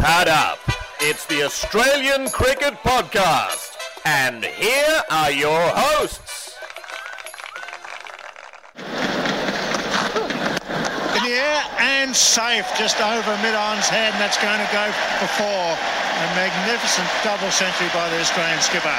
Pad up. It's the Australian Cricket Podcast. And here are your hosts. in the air and safe just over mid-on's head and that's going to go for four. A magnificent double century by the Australian skipper.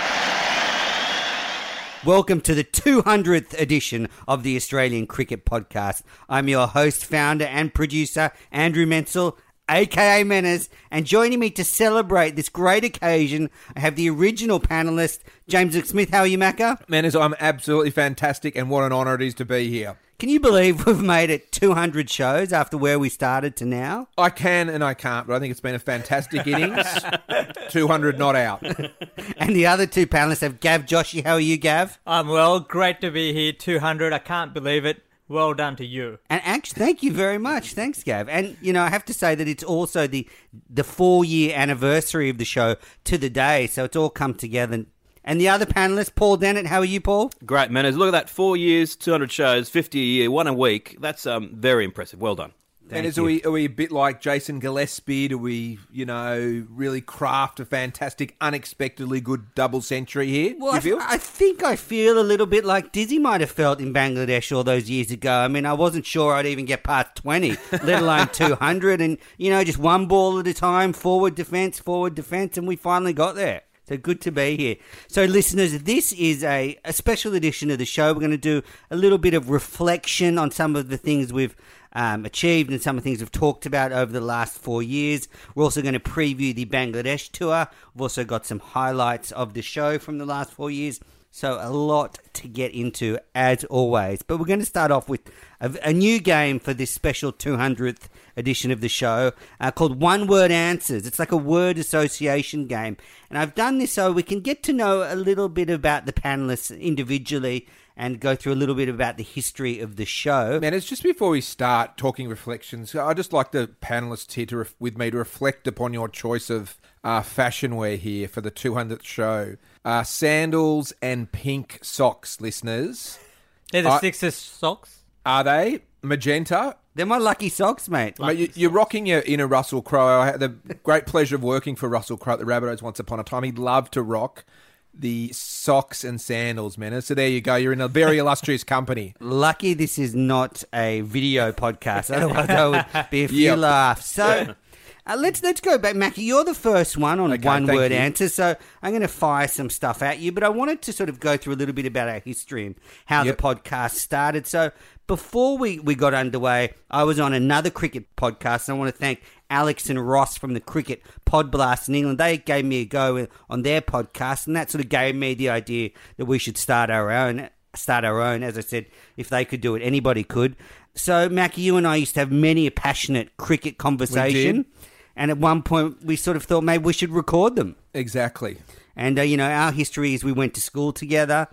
Welcome to the 200th edition of the Australian Cricket Podcast. I'm your host, founder, and producer, Andrew Menzel, aka Menners, and joining me to celebrate this great occasion, I have the original panelist, James Smith. How are you, Macca? Manners, I'm absolutely fantastic, and what an honour it is to be here. Can you believe we've made it 200 shows after where we started to now? I can and I can't, but I think it's been a fantastic innings. 200 not out. And the other two panelists have Gav Joshi. How are you, Gav? I'm well, great to be here. 200. I can't believe it. Well done to you. And actually, thank you very much. Thanks, Gav. And you know, I have to say that it's also the the four year anniversary of the show to the day, so it's all come together. And the other panelist, Paul Dennett. How are you, Paul? Great manners. Look at that. Four years, 200 shows, 50 a year, one a week. That's um, very impressive. Well done. Manners, are we, are we a bit like Jason Gillespie? Do we, you know, really craft a fantastic, unexpectedly good double century here? Well, you I. I think I feel a little bit like Dizzy might have felt in Bangladesh all those years ago. I mean, I wasn't sure I'd even get past 20, let alone 200. And, you know, just one ball at a time, forward defence, forward defence, and we finally got there. So good to be here. So, listeners, this is a, a special edition of the show. We're going to do a little bit of reflection on some of the things we've um, achieved and some of the things we've talked about over the last four years. We're also going to preview the Bangladesh tour. We've also got some highlights of the show from the last four years. So, a lot to get into as always. But we're going to start off with a, a new game for this special 200th edition of the show uh, called One Word Answers. It's like a word association game. And I've done this so we can get to know a little bit about the panelists individually and go through a little bit about the history of the show. Manners, just before we start talking reflections, I'd just like the panelists here to ref- with me to reflect upon your choice of uh, fashion wear here for the 200th show. Uh, sandals and pink socks, listeners. They're the I- Sixers socks. Are they? Magenta? They're my lucky socks, mate. Mate, you, you're rocking your inner Russell Crowe. I had the great pleasure of working for Russell Crowe at the Rabbitohs once upon a time. He loved to rock the socks and sandals, man. So there you go. You're in a very illustrious company. Lucky this is not a video podcast. Otherwise, there would be a few Yep. laughs. So. Uh, let's let's go back, Mackie. You're the first one on Okay, one word you. answers, so I'm going to fire some stuff at you. But I wanted to sort of go through a little bit about our history and how Yep. the podcast started. So before we, we got underway, I was on another cricket podcast, and I want to thank Alex and Ross from the Cricket Pod Blast in England. They gave me a go on their podcast, and that sort of gave me the idea that we should start our own. Start our own. As I said, if they could do it, anybody could. So, Mackie, you and I used to have many a passionate cricket conversation. And at one point, we sort of thought maybe we should record them. Exactly. And, uh, you know, our history is we went to school together.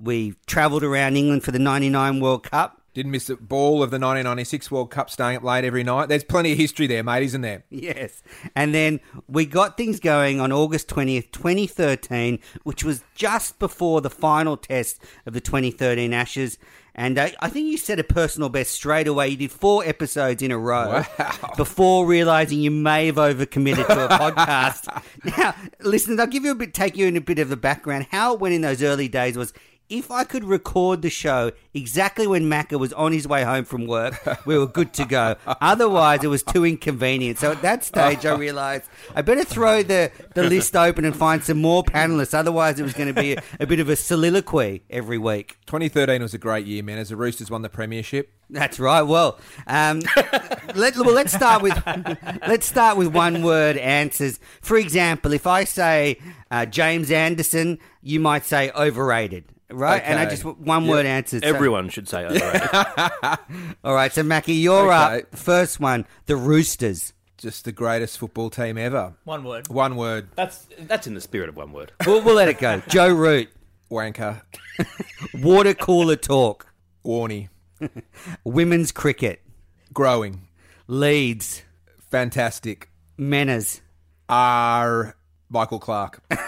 We travelled around England for the 99 World Cup. Didn't miss a ball of the 1996 World Cup, staying up late every night. There's plenty of history there, mate, isn't there? Yes. And then we got things going on August 20th, 2013, which was just before the final test of the 2013 Ashes. And uh, I think you set a personal best straight away. You did four episodes in a row before realizing you may have overcommitted to a podcast. Now, listeners, I'll give you a bit, take you in a bit of the background. How it went in those early days was if I could record the show exactly when Macca was on his way home from work, we were good to go. Otherwise, it was too inconvenient. So at that stage, I realised I better throw the, the list open and find some more panelists. Otherwise, it was going to be a, a bit of a soliloquy every week. 2013 was a great year, man, as the Roosters won the premiership. That's right. Well, um, let, well, let's start with let's start with one word answers. For example, if I say uh, James Anderson, you might say overrated, right? And I just one word answers. So- Everyone should say overrated. all right, so Mackie, you're Okay. up. First one, the Roosters. Just the greatest football team ever. One word. One word, that's that's in the spirit of one word. We'll, we'll let it go. Joe Root, wanker, water cooler talk, Warnie. women's cricket, growing, Leeds, fantastic. Manners. R. Michael Clarke.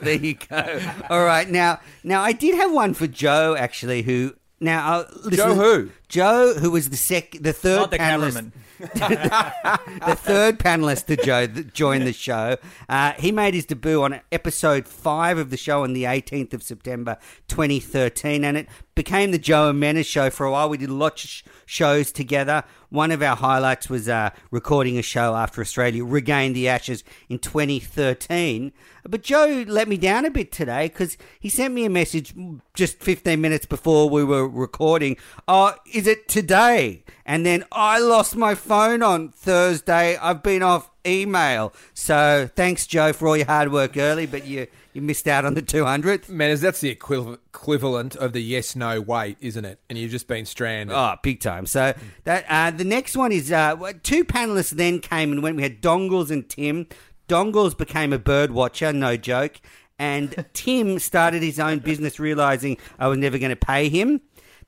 There you go. All right, now, now I did have one for Joe actually, who now uh, listen, Joe who? Joe, who was the sec, the third Not the panelist. cameraman. the third panelist to Joe that joined the show. Uh, he made his debut on episode five of the show on the 18th of September 2013, and it became the Joe and Menace show for a while. We did lots of sh- shows together. One of our highlights was uh, recording a show after Australia regained the Ashes in 2013. But Joe let me down a bit today because he sent me a message just 15 minutes before we were recording. Oh, is it today? And then I lost my phone on Thursday. I've been off email. So thanks, Joe, for all your hard work early, but you, you missed out on the 200th. Man, is that's the equivalent equivalent of the yes no wait, isn't it? And you've just been stranded. Oh, big time. So that uh, the next one is uh, two panelists then came and went. We had Dongles and Tim. Dongles became a bird watcher, no joke. And Tim started his own business, realizing I was never going to pay him.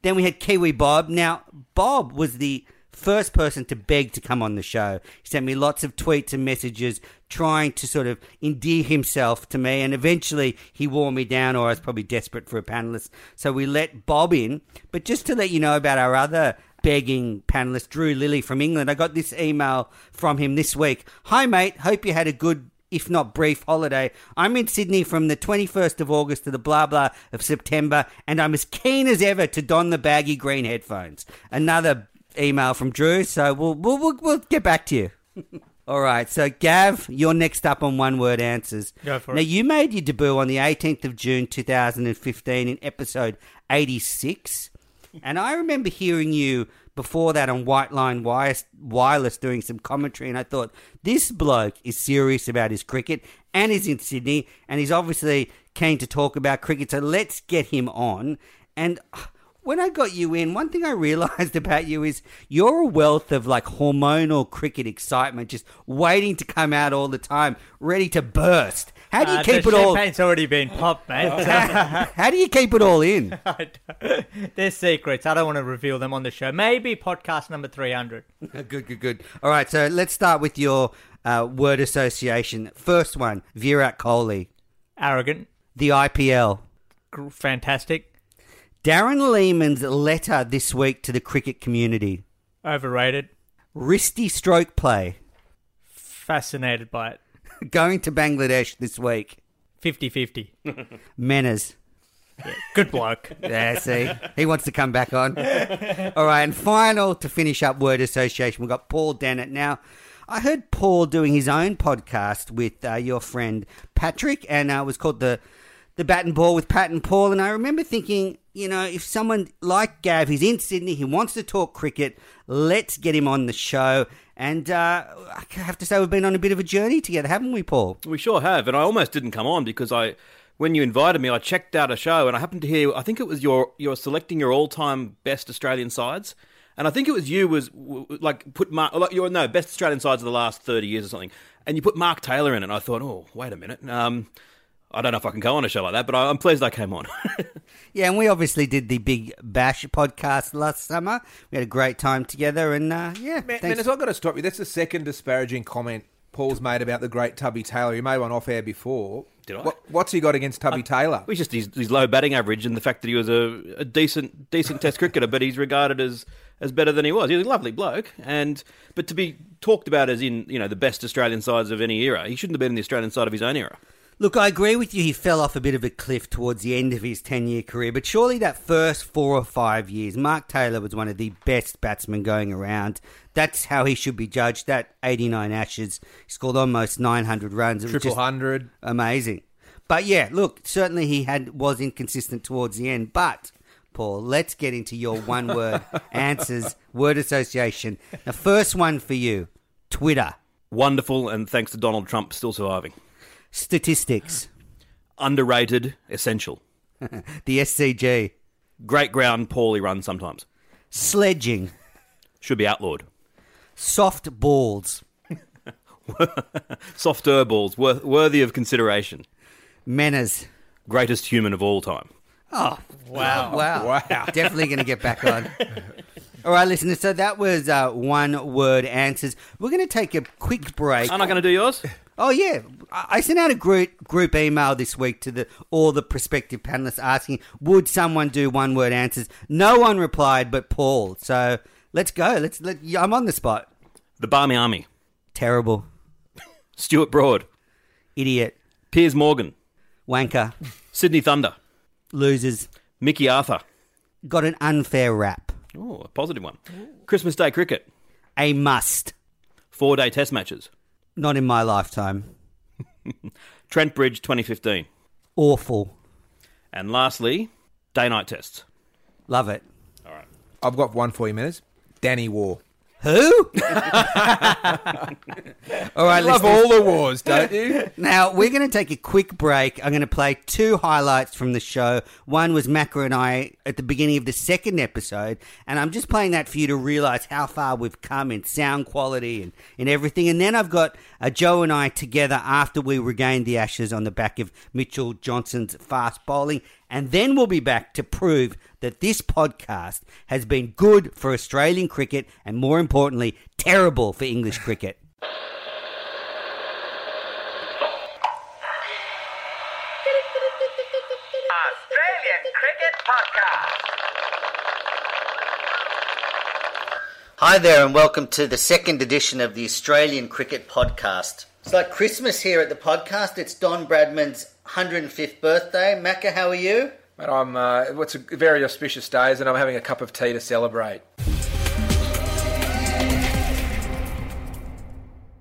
Then we had Kiwi Bob. Now, Bob was the first person to beg to come on the show. He sent me lots of tweets and messages trying to sort of endear himself to me, and eventually he wore me down, or I was probably desperate for a panelist. So we let Bob in. But just to let you know about our other begging panelist, Drew Lilly from England, I got this email from him this week. Hi, mate. Hope you had a good if not brief holiday. I'm in Sydney from the 21st of August to the blah blah of September, and I'm as keen as ever to don the baggy green headphones. Another email from Drew, so we'll we'll we'll, we'll get back to you. All right, so Gav, you're next up on one word answers. Go for now, it. you made your debut on the 18th of June 2015 in episode 86. And I remember hearing you before that on White Line Wireless, Wireless doing some commentary, and I thought, this bloke is serious about his cricket and he's in Sydney, and he's obviously keen to talk about cricket, so let's get him on. And uh, when I got you in, one thing I realized about you is you're a wealth of like hormonal cricket excitement, just waiting to come out all the time, ready to burst. How do you Uh, keep it all? champagne's already been popped, mate. How do you keep it all in? They're secrets. I don't want to reveal them on the show. Maybe podcast number 300. good, good, good. All right, so let's start with your uh, word association. First one, Virat Kohli, Arrogant. the IPL. Fantastic. Darren Lehmann's letter this week to the cricket community. Overrated. Wristy stroke play. Fascinated by it. Going to Bangladesh this week. 50 50. Menners. Good bloke. Yeah, see, he wants to come back on. All right, and final to finish up word association, we've got Paul Dennett. Now, I heard Paul doing his own podcast with uh, your friend Patrick, and uh, it was called the the Bat and Ball with Pat and Paul. And I remember thinking, you know, if someone like Gav, he's in Sydney, he wants to talk cricket, let's get him on the show. And uh, I have to say, we've been on a bit of a journey together, haven't we, Paul? We sure have, and I almost didn't come on because I, when you invited me, I checked out a show and I happened to hear. I think it was your you're selecting your all-time best Australian sides, and I think it was you was like put Mark like your no best Australian sides of the last thirty years or something, and you put Mark Taylor in it. And I thought, oh wait a minute, um, I don't know if I can go on a show like that, but I, I'm pleased I came on. Yeah, and we obviously did the Big Bash podcast last summer. We had a great time together, and uh, yeah, Man, thanks. man, I've got to stop you. That's the second disparaging comment Paul's made about the great Tubby Taylor. He made one off air before. Did I? What, what's he got against Tubby Taylor? It just his, his low batting average and the fact that he was a, a decent decent Test cricketer, but he's regarded as as better than he was. He's a lovely bloke, and but to be talked about as in you know the best Australian sides of any era, he shouldn't have been in the Australian side of his own era. Look, I agree with you. He fell off a bit of a cliff towards the end of his 10 year career, but surely that first four or five years, Mark Taylor was one of the best batsmen going around. That's how he should be judged. That 89 Ashes, he scored almost 900 runs. It was Triple just hundred. amazing. But yeah, look, certainly he had was inconsistent towards the end. But Paul, let's get into your one word answers, word association. The first one for you Twitter, Wonderful, and thanks to Donald Trump still surviving. Statistics, Underrated, essential. the SCG, Great ground, poorly run sometimes. sledging, Should be outlawed. soft balls, Softer balls, wor- worthy of consideration. manners. Greatest human of all time. Oh, Wow. wow. Wow. Definitely going to get back on. All right, listeners. So that was uh, one word answers. We're going to take a quick break. I'm not going to do yours? Oh yeah, I sent out a group group email this week to the all the prospective panelists asking would someone do one word answers. No one replied, but Paul. So let's go. Let's let. I'm on the spot. The Barmy Army. Terrible. Stuart Broad. Idiot. Piers Morgan. Wanker. Sydney Thunder. Losers. Mickey Arthur. Got an unfair rap. Oh, a positive one. Christmas Day cricket. A must. Four day test matches. Not in my lifetime. Trent Bridge 2015. Awful. And lastly, day night tests. Love it. All right. I've got one for you, Menace. Danny War. Who? all right, Love listeners. all the wars, don't you? Now, we're going to take a quick break. I'm going to play two highlights from the show. One was Macca and I at the beginning of the second episode, and I'm just playing that for you to realize how far we've come in sound quality and, and everything. And then I've got uh, Joe and I together after we regained the Ashes on the back of Mitchell Johnson's fast bowling. And then we'll be back to prove that this podcast has been good for Australian cricket and, more importantly, terrible for English cricket. Australian Cricket Podcast. Hi there, and welcome to the second edition of the Australian Cricket Podcast. It's like Christmas here at the podcast. It's Don Bradman's 105th birthday. Macca, how are you? Mate, I'm. Uh, it's a very auspicious days, and I'm having a cup of tea to celebrate.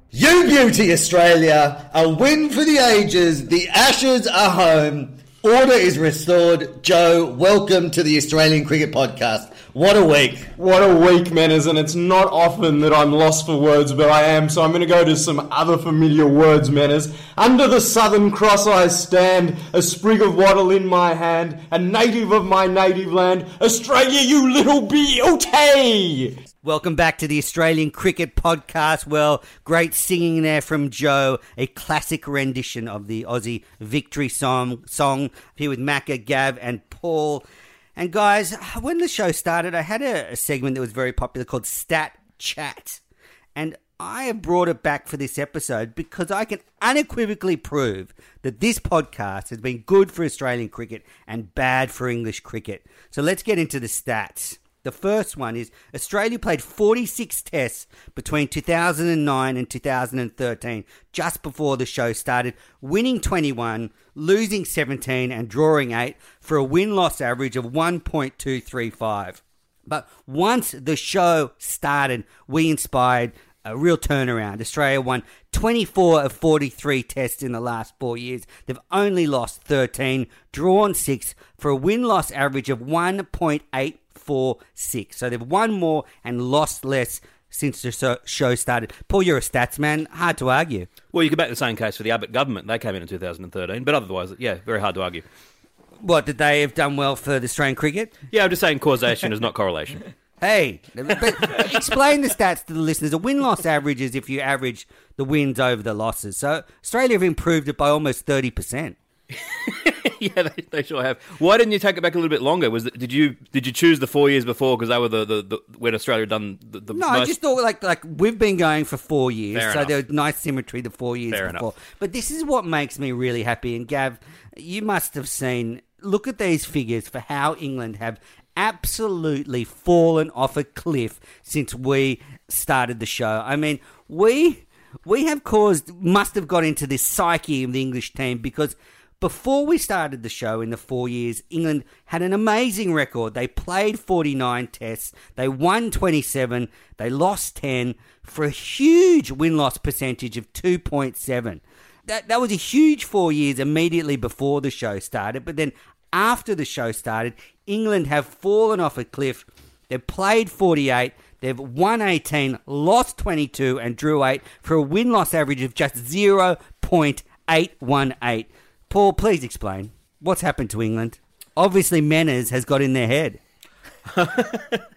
You beauty, Australia! A win for the ages. The Ashes are home. Order is restored. Joe, welcome to the Australian Cricket Podcast. What a week! What a week, Manners, and it's not often that I'm lost for words, but I am, so I'm going to go to some other familiar words, Manners. Under the Southern Cross I stand, a sprig of wattle in my hand, a native of my native land, Australia, you little beauty! Welcome back to the Australian Cricket Podcast. Well, great singing there from Joe, a classic rendition of the Aussie victory song. Song here with Macca, Gav, and Paul. And guys, when the show started, I had a, a segment that was very popular called Stat Chat, and I have brought it back for this episode because I can unequivocally prove that this podcast has been good for Australian cricket and bad for English cricket. So let's get into the stats. The first one is Australia played 46 tests between 2009 and 2013, just before the show started, winning 21, losing 17, and drawing 8 for a win loss average of 1.235. But once the show started, we inspired a real turnaround. Australia won 24 of 43 tests in the last four years. They've only lost 13, drawn 6 for a win loss average of 1.846. So they've won more and lost less since the show started. Paul, you're a stats man. Hard to argue. Well, you could make the same case for the Abbott government. They came in in 2013, but otherwise, yeah, very hard to argue. What, did they have done well for the Australian cricket? Yeah, I'm just saying causation is not correlation. Hey, but explain the stats to the listeners. A win loss average is if you average the wins over the losses. So Australia have improved it by almost 30%. yeah, they, they sure have. Why didn't you take it back a little bit longer? Was did you did you choose the four years before because they were the, the, the when Australia had done the, the No, most? I just thought like like we've been going for four years, Fair so enough. there was nice symmetry the four years Fair before. enough. But this is what makes me really happy. And Gav, you must have seen. Look at these figures for how England have absolutely fallen off a cliff since we started the show. I mean, we we have caused must have got into this psyche of the English team because before we started the show in the four years, England had an amazing record. They played 49 tests, they won 27, they lost 10 for a huge win loss percentage of 2.7. That, that was a huge four years immediately before the show started, but then after the show started, England have fallen off a cliff. They've played 48, they've won 18, lost 22, and drew 8 for a win loss average of just 0.818. Paul, please explain. What's happened to England? Obviously, Manners has got in their head.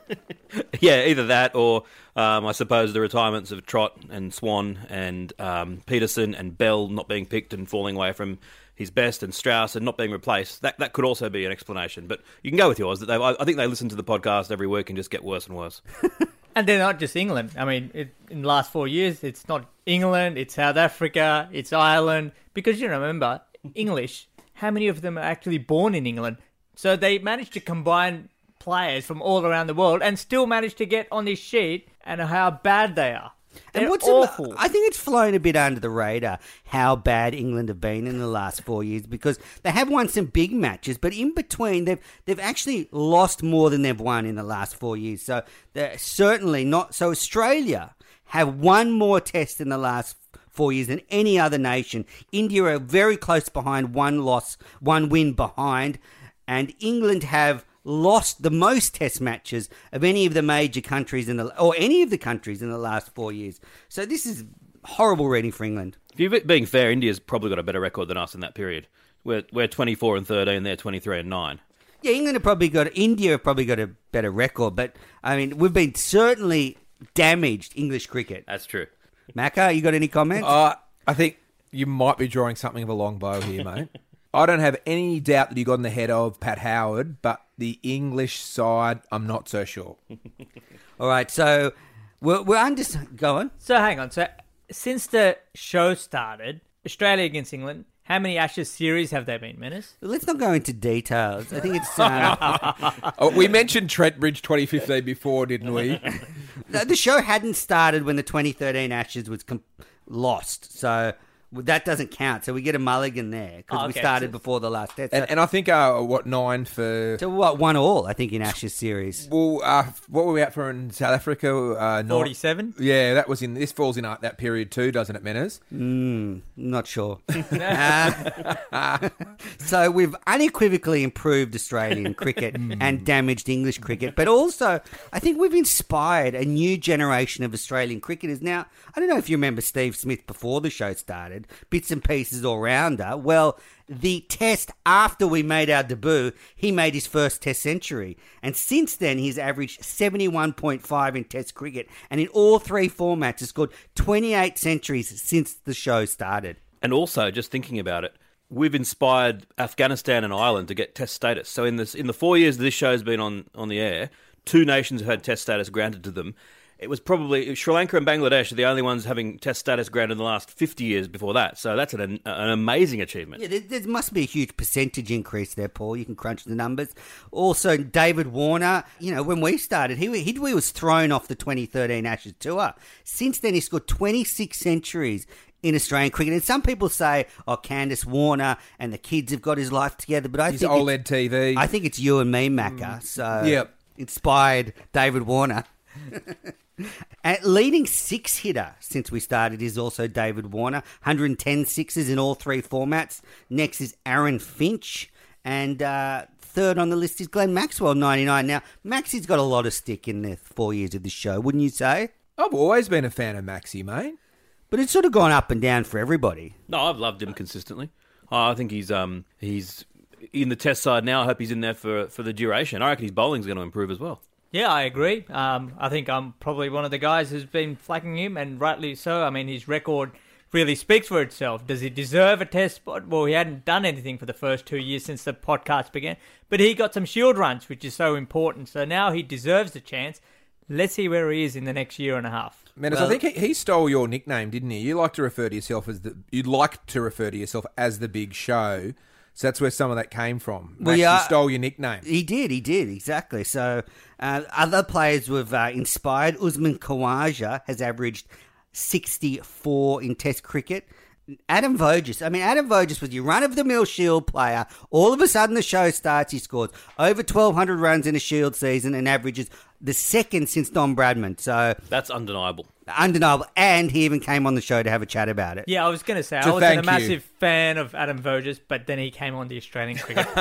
Yeah, either that or um, I suppose the retirements of Trott and Swann and um, Pietersen and Bell not being picked and falling away from his best and Strauss and not being replaced. That that could also be an explanation. But you can go with yours. That they, I I think they listen to the podcast every week and just get worse and worse. And they're not just England. I mean, it, in the last four years, it's not England, it's South Africa, it's Ireland. Because you remember, English, how many of them are actually born in England? So they managed to combine players from all around the world and still managed to get on this sheet and how bad they are. And They're what's awful. I think it's flown a bit under the radar how bad England have been in the last four years because they have won some big matches, but in between they've they've actually lost more than they've won in the last four years. So they're certainly not. So Australia have one more test in the last four years than any other nation. India are very close behind, one loss, one win behind, and England have lost the most test matches of any of the major countries in the or any of the countries in the last four years. So this is horrible reading for England. If you're being fair, India's probably got a better record than us in that period. We're we're 24 and 13, they're 23 and 9. Yeah, England have probably got India have probably got a better record, but I mean we've been certainly damaged English cricket. That's true. Macca, you got any comments? Uh, I think you might be drawing something of a long bow here, mate. I don't have any doubt that you got in the head of Pat Howard, but the English side, I'm not so sure. All right, so we're, we're under. Go on. So hang on. So since the show started, Australia against England, how many Ashes series have there been, Menace? Let's not go into details. I think it's uh, Oh, we mentioned Trent Bridge 2015 before, didn't we? the the show hadn't started when the 2013 Ashes was com- lost, so that doesn't count. So we get a mulligan there because Oh, we started so- before the last test. And, and I think, uh, what, nine for. so what? One all, I think, in Ashes series. Well, uh, what were we at for in South Africa? Uh, nine- Forty-seven. Yeah, that was in. This falls in uh, that period too, doesn't it, Menners? Not sure. Uh, so we've unequivocally improved Australian cricket and damaged English cricket, but also I think we've inspired a new generation of Australian cricketers. Now, I don't know if you remember Steve Smith before the show started, bits and pieces all rounder. Well, the test after we made our debut, he made his first test century. And since then, he's averaged 71.5 in test cricket. And in all three formats, has scored 28 centuries since the show started. And also, just thinking about it, we've inspired Afghanistan and Ireland to get test status. So in this in the four years this show's been on, on the air, two nations have had test status granted to them. It was probably Sri Lanka and Bangladesh are the only ones having test status granted in the last 50 years before that. So that's an, an amazing achievement. Yeah, there, there must be a huge percentage increase there, Paul. You can crunch the numbers. Also, David Warner, you know, when we started, he, he, he was thrown off the 2013 Ashes tour. Since then, he scored 26 centuries in Australian cricket. And some people say, oh, Candice Warner and the kids have got his life together. But I His think OLED it's- TV. I think it's you and me, Macca. Mm. So Yep. inspired David Warner. At leading six hitter since we started is also David Warner, 110 sixes in all three formats. Next is Aaron Finch, and uh, third on the list is Glenn Maxwell, 99. Now, Maxie's got a lot of stick in the four years of the show, wouldn't you say? I've always been a fan of Maxi, mate. But it's sort of gone up and down for everybody. No, I've loved him consistently. I think he's um he's in the test side now. I hope he's in there for for the duration. I reckon his bowling's going to improve as well. Yeah, I agree. Um, I think I'm probably one of the guys who's been flagging him, and rightly so. I mean, his record really speaks for itself. Does he deserve a test spot? Well, he hadn't done anything for the first two years since the podcast began, but he got some shield runs, which is so important. So now he deserves a chance. Let's see where he is in the next year and a half. Menace, Well- I think he, he stole your nickname, didn't he? You like to refer to yourself as the you like to refer to yourself as the Big Show. So that's where some of that came from. Well, yeah. stole your nickname. He did, he did, exactly. So, uh, other players we've uh, inspired. Usman Khawaja has averaged 64 in Test cricket. Adam Voges, I mean, Adam Voges was your run of the mill Shield player. All of a sudden, the show starts. He scores over 1,200 runs in a Shield season and averages the second since Don Bradman. So, That's undeniable. undeniable. And he even came on the show to have a chat about it. Yeah, I was going to say I wasn't a thank you. massive fan of Adam Voges, but then he came on the Australian cricket.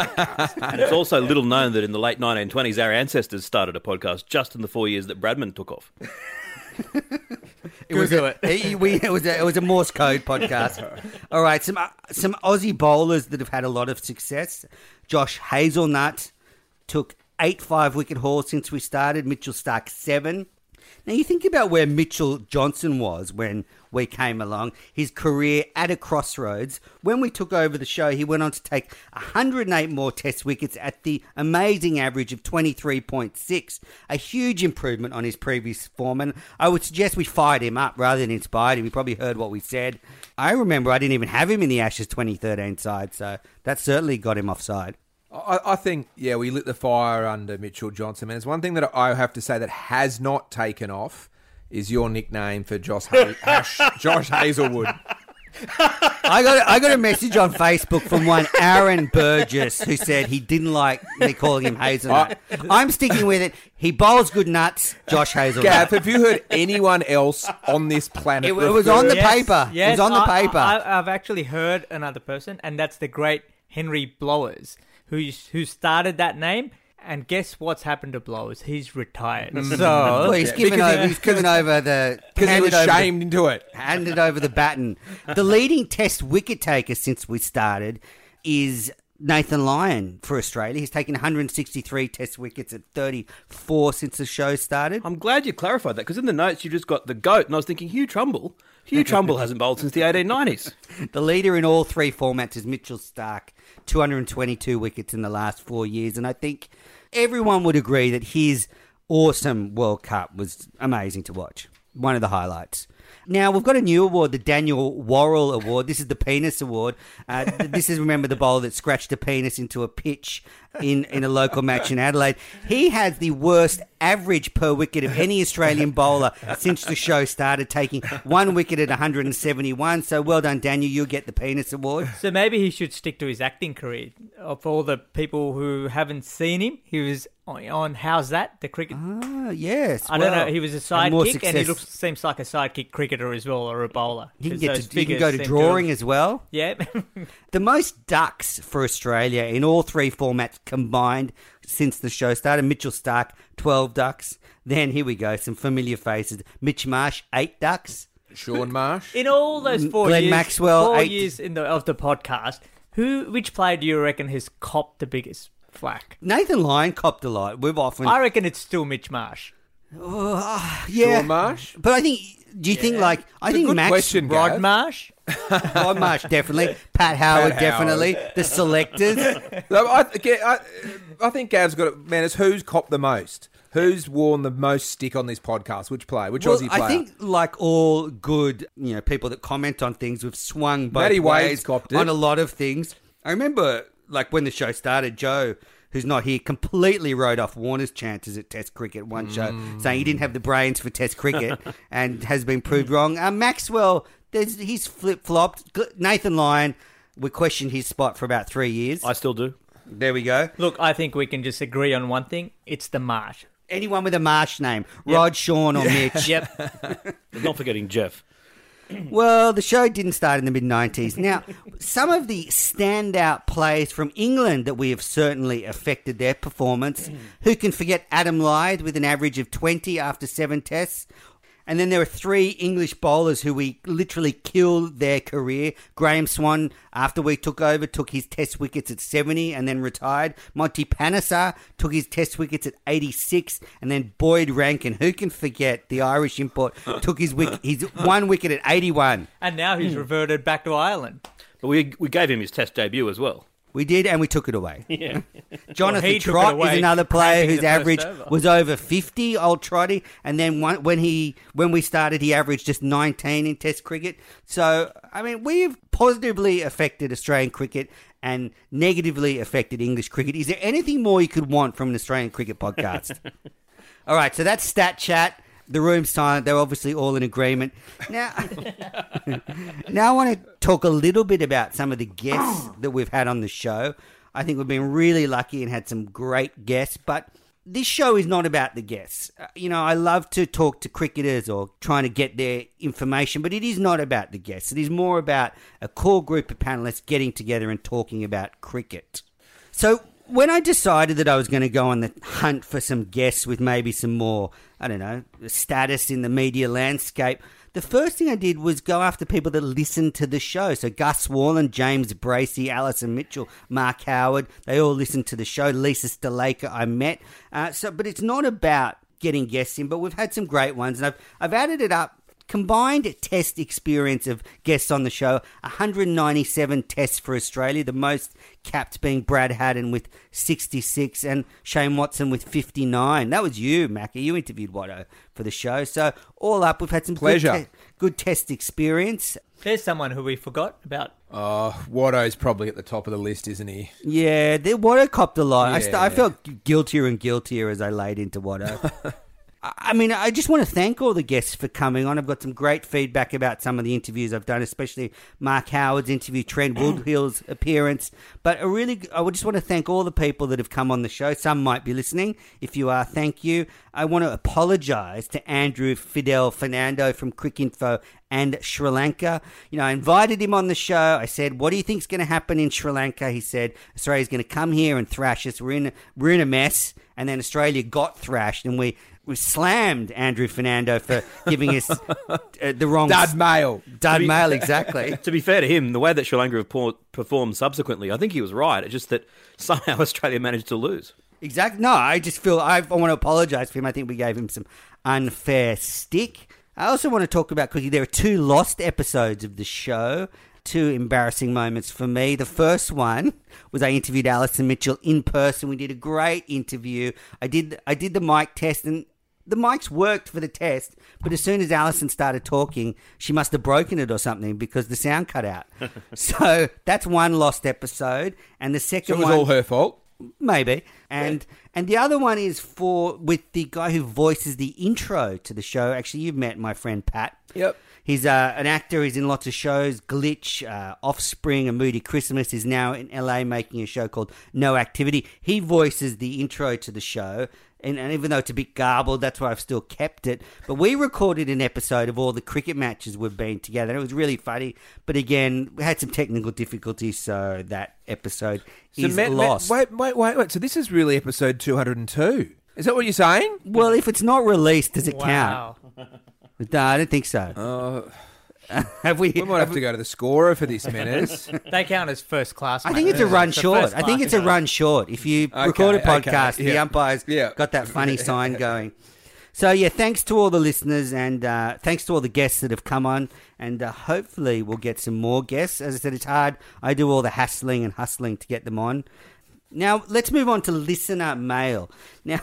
And it's also little known that in the late 1920s, our ancestors started a podcast just in the four years that Bradman took off. It was a, he- we, it was a, it was a Morse code podcast. All right, some uh, some Aussie bowlers that have had a lot of success. Josh Hazelnut took eight five wicket hauls since we started. Mitchell Starc seven. Now you think about where Mitchell Johnson was when we came along. His career at a crossroads. When we took over the show, he went on to take 108 more Test wickets at the amazing average of 23.6. A huge improvement on his previous form, and I would suggest we fired him up rather than inspired him. He probably heard what we said. I remember I didn't even have him in the Ashes 2013 side, so that certainly got him offside. I, I think, yeah, we lit the fire under Mitchell Johnson. And it's one thing that I have to say that has not taken off is your nickname for Josh, ha- Hash, Josh Hazlewood. I got I got a message on Facebook from one Aaron Burgess who said he didn't like me calling him hazelnut. I'm sticking with it. He bowls good nuts. Josh Hazelnut. Gav, have you heard anyone else on this planet? It- it was on the refer- paper. It was on the I- paper. I, have actually heard another person, and that's the great Henry Blowers, who who started that name. And guess what's happened to Blowers? He's retired. Mm. well, So he's given because- over. He's given over the Because he was handed over the- shamed into it. handed over the baton. The leading Test wicket taker since we started is Nathan Lyon for Australia. He's taken 163 Test wickets at 34 since the show started. I'm glad you clarified that because in the notes you just got the goat, and I was thinking Hugh Trumble. Hugh Trumble hasn't bowled since the 1890s. The leader in all three formats is Mitchell Starc, 222 wickets in the last four years. And I think everyone would agree that his awesome World Cup was amazing to watch. One of the highlights. Now, we've got a new award, the Daniel Worrall Award. This is the Penis Award. Uh, this is, remember, the bowler that scratched a penis into a pitch in, in a local match in Adelaide. He has the worst average per wicket of any Australian bowler since the show started, taking one wicket at 171. So well done, Daniel. You'll get the Penis Award. So maybe he should stick to his acting career. Of all the people who haven't seen him, he was on, How's That, the cricket. Ah, yes. I don't know. He was a sidekick, and he looks seems like a sidekick cricketer as well, or a bowler. He can, get to, he can go to drawing have- as well. Yeah. The most ducks for Australia in all three formats combined since the show started. Mitchell Starc, 12 ducks. Then, here we go, some familiar faces. Mitch Marsh, 8 ducks. Shaun Marsh. in all those four Glenn years, Maxwell, four eight- years in the of the podcast, who which player do you reckon has copped the biggest flack? Nathan Lyon copped a lot. We've often. I reckon it's still Mitch Marsh. Oh, ah, yeah. Shaun Marsh. But I think. Do you think, like. I It's a think good Max. question, Rod Marsh. Rod Marsh, definitely. Pat Howard, Howard. definitely. The selectors. No, I, I, I think Gav's got it. Man, it's who's copped the most? Who's worn the most stick on this podcast? Which player? Which Aussie player? I think, like all good, you know, people that comment on things, we've swung both Matty Wade's ways copped on a lot of things. I remember, like when the show started, Joe, who's not here, completely wrote off Warner's chances at Test cricket one show, saying he didn't have the brains for Test cricket, and has been proved wrong. Uh, Maxwell, there's, he's flip flopped. Nathan Lyon, we questioned his spot for about three years. I still do. there we go. Look, I think we can just agree on one thing. It's the Marsh. Anyone with a Marsh name, Rod, Shaun, or Mitch. Yep. Not forgetting Jeff. Well, the show didn't start in the mid 90s. Now, some of the standout players from England that we have certainly affected their performance. Mm. Who can forget Adam Lyth with an average of 20 after seven tests? And then there are three English bowlers who we literally killed their career. Graeme Swann, after we took over, took his test wickets at 70 and then retired. Monty Panesar took his test wickets at 86. And then Boyd Rankin, who can forget the Irish import, took his, wick- his one wicket at 81. and now he's reverted back to Ireland. But we we gave him his Test debut as well. We did, and we took it away. Yeah. Hmm. Jonathan Well, he took it Trott away, is another player whose average over. was over fifty. Old Trotty, and then one, when he when we started, he averaged just nineteen in Test cricket. So I mean, we've positively affected Australian cricket and negatively affected English cricket. Is there anything more you could want from an Australian cricket podcast? all right, so that's stat chat. The room's silent. They're obviously all in agreement. Now, now I want to talk a little bit about some of the guests that we've had on the show. I think we've been really lucky and had some great guests, but this show is not about the guests. Uh, You know, I love to talk to cricketers or trying to get their information, but it is not about the guests. It is more about a core group of panelists getting together and talking about cricket. So when I decided that I was going to go on the hunt for some guests with maybe some more, I don't know, status in the media landscape, the first thing I did was go after people that listen to the show. So Gus Worland, James Bracey, Alison Mitchell, Mark Howard, they all listen to the show. Lisa Sthalekar I met. Uh, so, but it's not about getting guests in, but we've had some great ones, and I've I've added it up combined test experience of guests on the show 197 tests for Australia, the most capped being Brad Haddin with 66 and Shane Watson with 59. That was you, Mackie. You interviewed Watto for the show. So, all up, we've had some Pleasure. Good, te- good test experience. There's someone who we forgot about. Oh, Watto's probably at the top of the list, isn't he? Yeah, the Watto copped a lot. I, st- I felt guiltier and guiltier as I laid into Watto. I mean, I just want to thank all the guests for coming on. I've got some great feedback about some of the interviews I've done, especially Mark Howard's interview, Trent mm. Woodhill's appearance. But I really, I would just want to thank all the people that have come on the show. Some might be listening. If you are, thank you. I want to apologise to Andrew Fidel Fernando from Cricinfo and Sri Lanka. You know, I invited him on the show. I said, "What do you think's going to happen in Sri Lanka?" He said, "Australia's going to come here and thrash us. We're in, we're in a mess." And then Australia got thrashed, and we we slammed Andrew Fernando for giving us uh, the wrong Dud mail. Dud mail, exactly. To be fair to him, the way that Sri Lanka have performed subsequently, I think he was right. It's just that somehow Australia managed to lose. Exactly. No, I just feel I, I want to apologise for him. I think we gave him some unfair stick. I also want to talk about quickly. There are two lost episodes of the show. Two embarrassing moments for me. The first one was I interviewed Alison Mitchell in person. We did a great interview. I did I did the mic test and the mics worked for the test, but as soon as Alison started talking, she must have broken it or something because the sound cut out. so that's one lost episode, and the second So it was one all her fault. maybe. And and the other one is for with the guy who voices the intro to the show. Actually you've met my friend pat. Yep. he's uh, an actor. He's in lots of shows. Glitch uh, offspring a moody christmas is now in la making a show called no activity. He voices the intro to the show and, and even though it's a bit garbled, that's why I've still kept it. But we recorded an episode of all the cricket matches we've been together. and It was really funny. But again, we had some technical difficulties, so that episode So is Matt- Matt- lost. wait, wait, wait, wait. So this is really episode 202. Is that what you're saying? Well, if it's not released, does it Wow. count? No, I don't think so. Uh, have we? We might have to go to the scorer for this, Menace. They count as first class. I think it's a run it's short. I think it's a run short. If you record a okay, podcast, the umpires Yeah. got that funny sign going. So yeah, thanks to all the listeners and uh, thanks to all the guests that have come on, and uh, hopefully we'll get some more guests. As I said, it's hard. I do all the hassling and hustling to get them on. Now let's move on to listener mail. Now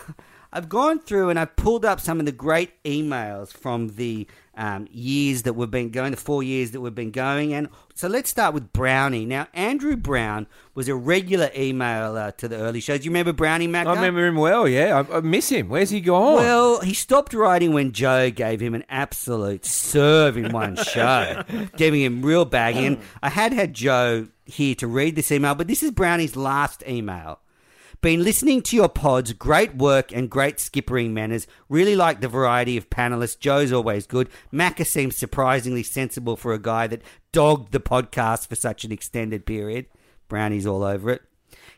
I've gone through and I've pulled up some of the great emails from the um, years that we've been going, the four years that we've been going, and so let's start with Brownie. Now Andrew Brown was a regular emailer to the early shows. Do you remember Brownie Mac? I remember him well, yeah. I, I miss him. Where's he gone? Well, he stopped writing when Joe gave him an absolute serve in one show, giving him real bagging. I had had Joe here to read this email, but this is Brownie's last email. Been listening to your pods, great work and great skippering manners. Really like the variety of panelists. Joe's always good. Macca seems surprisingly sensible for a guy that dogged the podcast for such an extended period. Brownie's all over it.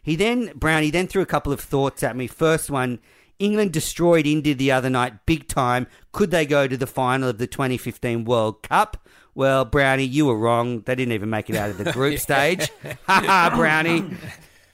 He then Brownie then threw a couple of thoughts at me. First one, England destroyed India the other night, big time. Could they go to the final of the 2015 World Cup? Well, Brownie, you were wrong. They didn't even make it out of the group stage. Ha ha, Brownie.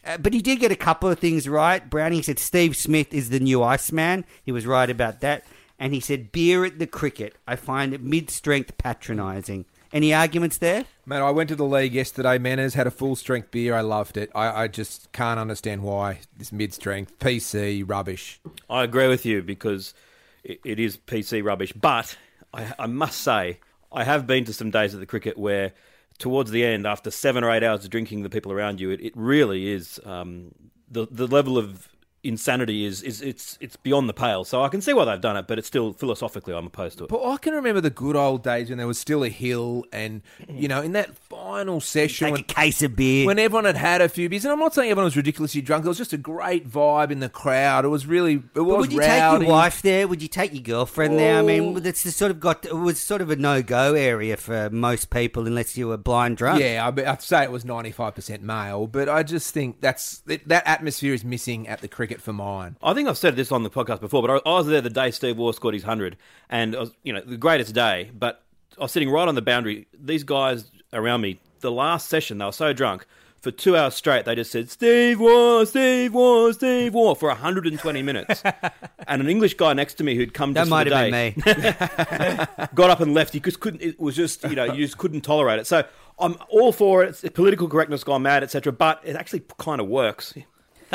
Uh, but he did get a couple of things right. Brownie said Steve Smith is the new Iceman. He was right about that. And he said beer at the cricket. I find it mid-strength patronising. Any arguments there? Man, I went to the league yesterday. Manners had a full strength beer. I loved it. I, I just can't understand why this mid strength PC rubbish. I agree with you because it, it is PC rubbish. But I, I must say, I have been to some days at the cricket where, towards the end, after seven or eight hours of drinking the people around you, it, it really is um, the the level of insanity is, is it's it's beyond the pale. So I can see why they've done it, but it's still philosophically I'm opposed to it. But I can remember the good old days when there was still a hill, and you know, in that final session, Take when, a case of beer. when everyone had had a few beers, and I'm not saying everyone was ridiculously drunk. There was just a great vibe in the crowd. It was really, it But would you rowdy. take your wife there? Would you take your girlfriend there? I mean, Oh. that's sort of got it was sort of a no go area for most people unless you were blind drunk. Yeah, I be- I'd say it was 95% male, but I just think that's that, that atmosphere is missing at the cricket for mine. I think I've said this on the podcast before, but I, I was there the day Steve Waugh scored his hundred, and I was, you know, the greatest day. But I was sitting right on the boundary. These guys around me, the last session, they were so drunk for two hours straight. They just said Steve Waugh, Steve Waugh, Steve Waugh for 120 minutes, and an English guy next to me who'd come That just might the have day been me. got up and left. He just couldn't. It was just you know you just couldn't tolerate it. So I'm all for it. It's political correctness gone mad, etc. But it actually kind of works.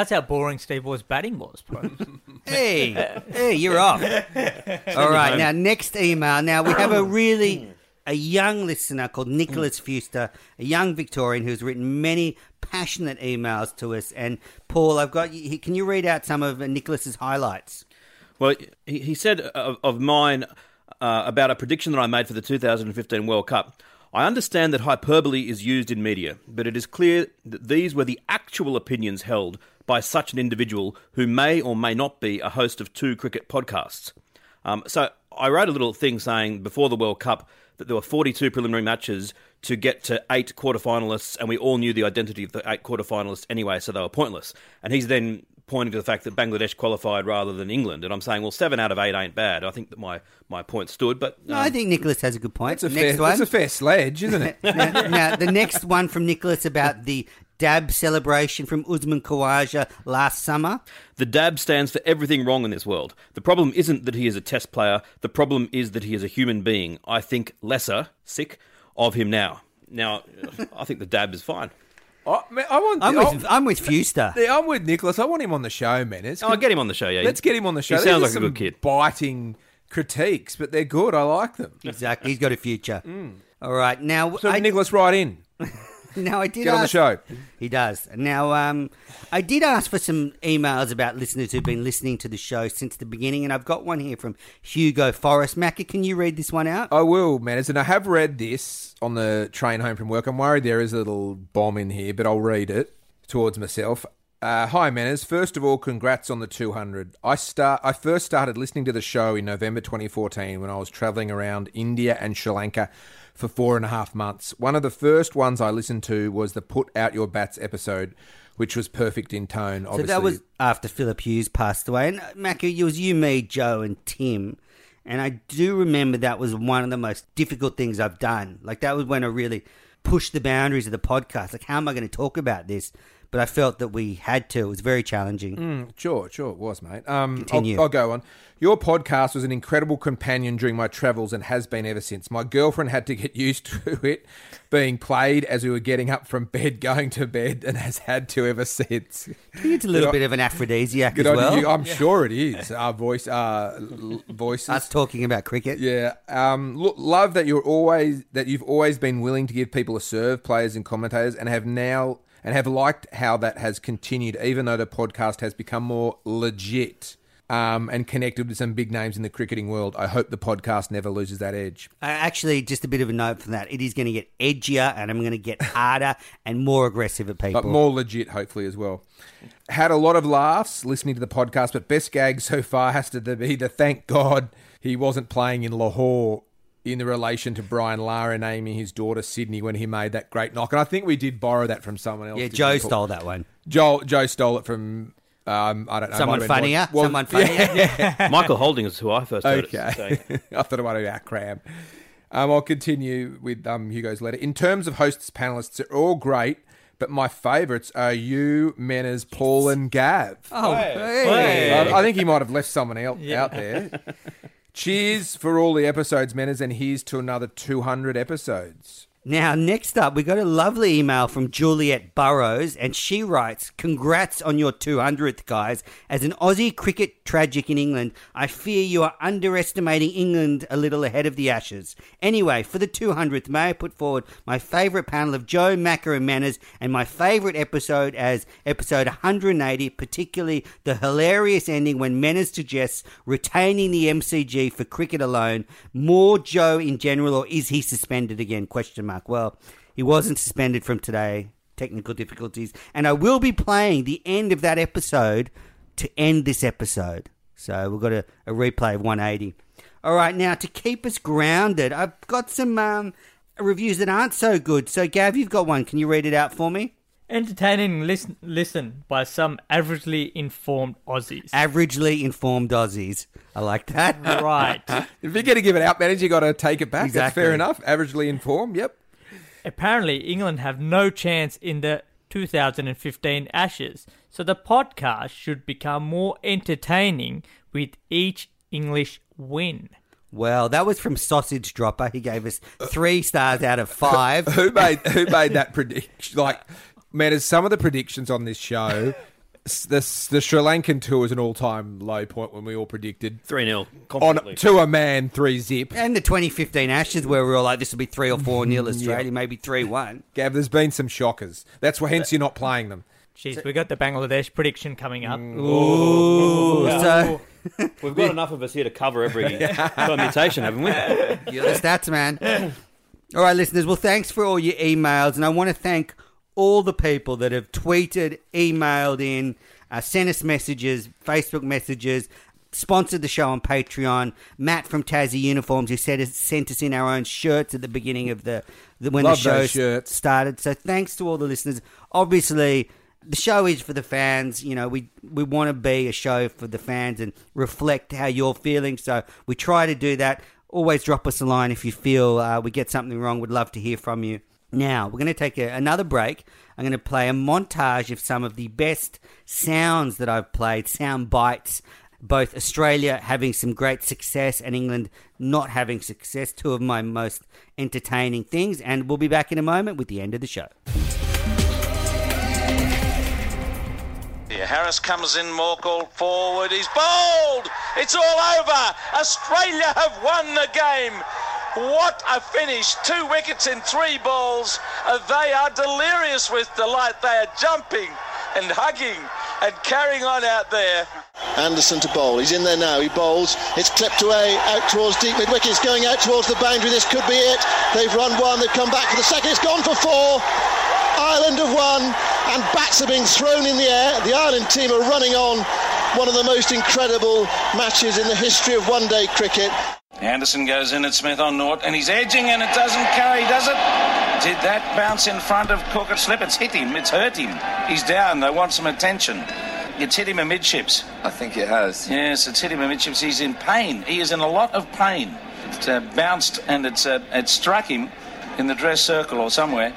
That's how boring Steve Waugh's batting was, bro. hey, hey, you're off. All right, now next email. Now we have a really a young listener called Nicholas Fuster, a young Victorian who's written many passionate emails to us. And Paul, I've got you. Can you read out some of Nicholas's highlights? Well, he, he said of, of mine uh, about a prediction that I made for the 2015 World Cup. I understand that hyperbole is used in media, but it is clear that these were the actual opinions held by such an individual who may or may not be a host of two cricket podcasts. Um, so I wrote a little thing saying before the World Cup that there were 42 preliminary matches to get to eight quarterfinalists, and we all knew the identity of the eight quarterfinalists anyway, so they were pointless. And he's then pointing to the fact that Bangladesh qualified rather than England, and I'm saying, well, seven out of eight ain't bad. I think that my, my point stood, but No, um, I think Nicholas has a good point. That's a, next fair, one. that's a fair sledge, isn't it? now, now, the next one from Nicholas about the dab celebration from Usman Khawaja last summer. The DAB stands for everything wrong in this world. The problem isn't that he is a test player. The problem is that he is a human being. I think lesser, sick, of him now. Now, I think the DAB is fine. I, man, I want. I'm with, I'm with Fuster. Yeah, I'm with Nicholas. I want him on the show, man. It's- Oh, get him on the show, yeah. Let's get him on the show. He These sounds like a good kid. Biting critiques, but they're good. I like them. Exactly. He's got a future. Mm. All right. Now, So I, Nicholas, right in. now I did Get on the show. He does. Now, um, I did ask for some emails about listeners who've been listening to the show since the beginning, and I've got one here from Hugo Forrest. Macca, can you read this one out? I will, man. And I have read this on the train home from work. I'm worried there is a little bomb in here, but I'll read it towards myself. Uh, hi, Menners. First of all, congrats on the 200. I start. I first started listening to the show in November 2014 when I was traveling around India and Sri Lanka for four and a half months. One of the first ones I listened to was the Put Out Your Bats episode, which was perfect in tone. Obviously. So that was after Philip Hughes passed away. And uh, Macca, it was you, me, Joe, and Tim. And I do remember that was one of the most difficult things I've done. Like that was when I really pushed the boundaries of the podcast. Like, how am I going to talk about this? But I felt that we had to. It was very challenging. Sure, sure, it was, mate. Um, Continue. I'll, I'll go on. Your podcast was an incredible companion during my travels and has been ever since. My girlfriend had to get used to it being played as we were getting up from bed, going to bed, and has had to ever since. I think it's a little Good bit of an aphrodisiac Good as on well. you. I'm sure it is. Our voice, uh, l- voices. Us talking about cricket. Yeah. Um, look, love that you're always that you've always been willing to give people a serve, players and commentators, and have now and have liked how that has continued, even though the podcast has become more legit. Um, and connected with some big names in the cricketing world. I hope the podcast never loses that edge. Uh, actually, just a bit of a note from that. It is going to get edgier and I'm going to get harder and more aggressive at people. but more legit, hopefully, as well. Had a lot of laughs listening to the podcast, but best gag so far has to be the thank God he wasn't playing in Lahore in the relation to Brian Lara naming his daughter Sydney when he made that great knock. And I think we did borrow that from someone else. yeah, Joe stole that one. Joe, Joe stole it from. Um, I don't know. Someone might have been funnier? Well, Someone funnier? Michael Holding is who I first heard it Okay. I thought it might have been Cram. Um, I'll continue with um, Hugo's letter. In terms of hosts, panelists, they're all great, but my favourites are you, Menners, Paul, and Gav. Oh, Hey. I, I think he might have left someone else out there. Cheers for all the episodes, Menners, and here's to another 200 episodes. Now, next up, we got a lovely email from Juliet Burrows, and she writes, Congrats on your 200th, guys. As an Aussie cricket tragic in England, I fear you are underestimating England a little ahead of the Ashes. Anyway, for the 200th, may I put forward my favourite panel of Joe, Macca, and Menners, and my favourite episode as episode 180, particularly the hilarious ending when Menners suggests retaining the MCG for cricket alone. More Joe in general, or is he suspended again? Question mark. Well, he wasn't suspended from today. Technical difficulties, and I will be playing the end of that episode to end this episode. So we've got a, a replay of 180. All right, now to keep us grounded, I've got some um, reviews that aren't so good. So Gav, you've got one. Can you read it out for me? Entertaining listen, listen by some averagely informed Aussies. Averagely informed Aussies. I like that. right. If you're going to give it out, manager, you got to take it back. That's Exactly. fair enough. Averagely informed, yep. Apparently, England have no chance in the 2015 Ashes, so the podcast should become more entertaining with each English win. Well, that was from Sausage Dropper. He gave us three stars out of five. Who made who made that prediction? Like, man, as some of the predictions on this show, s- the the Sri Lankan tour was an all time low point when we all predicted 3 0, on to a man three zip. And the 2015 Ashes, where we were all like, this will be 3 or 4 mm, nil Australia, maybe 3 1. Gav, there's been some shockers. That's why hence you're not playing them. Jeez, we got the Bangladesh prediction coming up. Mm. Ooh, so We've got enough of us here to cover every permutation, haven't we? You're the stats man. all right, listeners. Well, thanks for all your emails, and I want to thank all the people that have tweeted, emailed in, uh, sent us messages, Facebook messages, sponsored the show on Patreon. Matt from Tassie Uniforms, who sent us, sent us in our own shirts at the beginning of the, the when Love the show started. So thanks to all the listeners. Obviously, the show is for the fans. You know, we we want to be a show for the fans and reflect how you're feeling. So we try to do that. Always drop us a line if you feel uh, we get something wrong. We'd love to hear from you. Now we're going to take a, another break. I'm going to play a montage of some of the best sounds that I've played, sound bites. Both Australia having some great success and England not having success, two of my most entertaining things. And we'll be back in a moment with the end of the show. Harris comes in, Morkel forward, he's bowled! It's all over! Australia have won the game! What a finish! Two wickets in three balls. They are delirious with delight. They are jumping and hugging and carrying on out there. Anderson to bowl. He's in there now. He bowls. It's clipped away out towards deep mid wicket. It's going out towards the boundary. This could be it. They've run one. They've come back for the second. It's gone for four. Ireland have won, and bats are being thrown in the air. The Ireland team are running on. One of the most incredible matches in the history of one-day cricket. Anderson goes in at Smith on naught, and he's edging, and it doesn't carry, does it? Did that bounce in front of Cook at slip? It's hit him, it's hurt him. He's down, they want some attention. It's hit him amidships. I think it has. Yes, it's hit him amidships. He's in pain. He is in a lot of pain. It's uh, bounced and it's uh, it struck him in the dress circle or somewhere.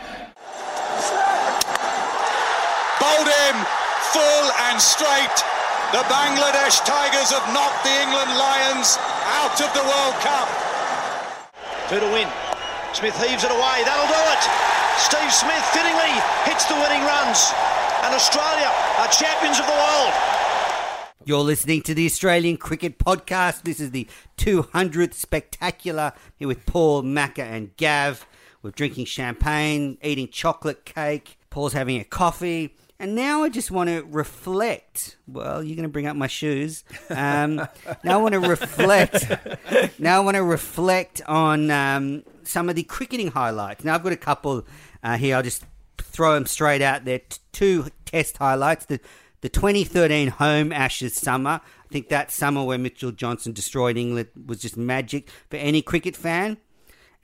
Bowled him full and straight. The Bangladesh Tigers have knocked the England Lions out of the World Cup. Two to win. Smith heaves it away. That'll do it. Steve Smith fittingly hits the winning runs. And Australia are champions of the world. You're listening to the Australian Cricket Podcast. This is the 200th spectacular here with Paul, Macca, and Gav. We're drinking champagne, eating chocolate cake. Paul's having a coffee. And now I just want to reflect. Well, you're going to bring up my shoes. Um, now I want to reflect. now I want to reflect on um, some of the cricketing highlights. Now I've got a couple uh, here. I'll just throw them straight out there. T- two test highlights. The the 2013 home Ashes summer. I think that summer where Mitchell Johnson destroyed England was just magic for any cricket fan.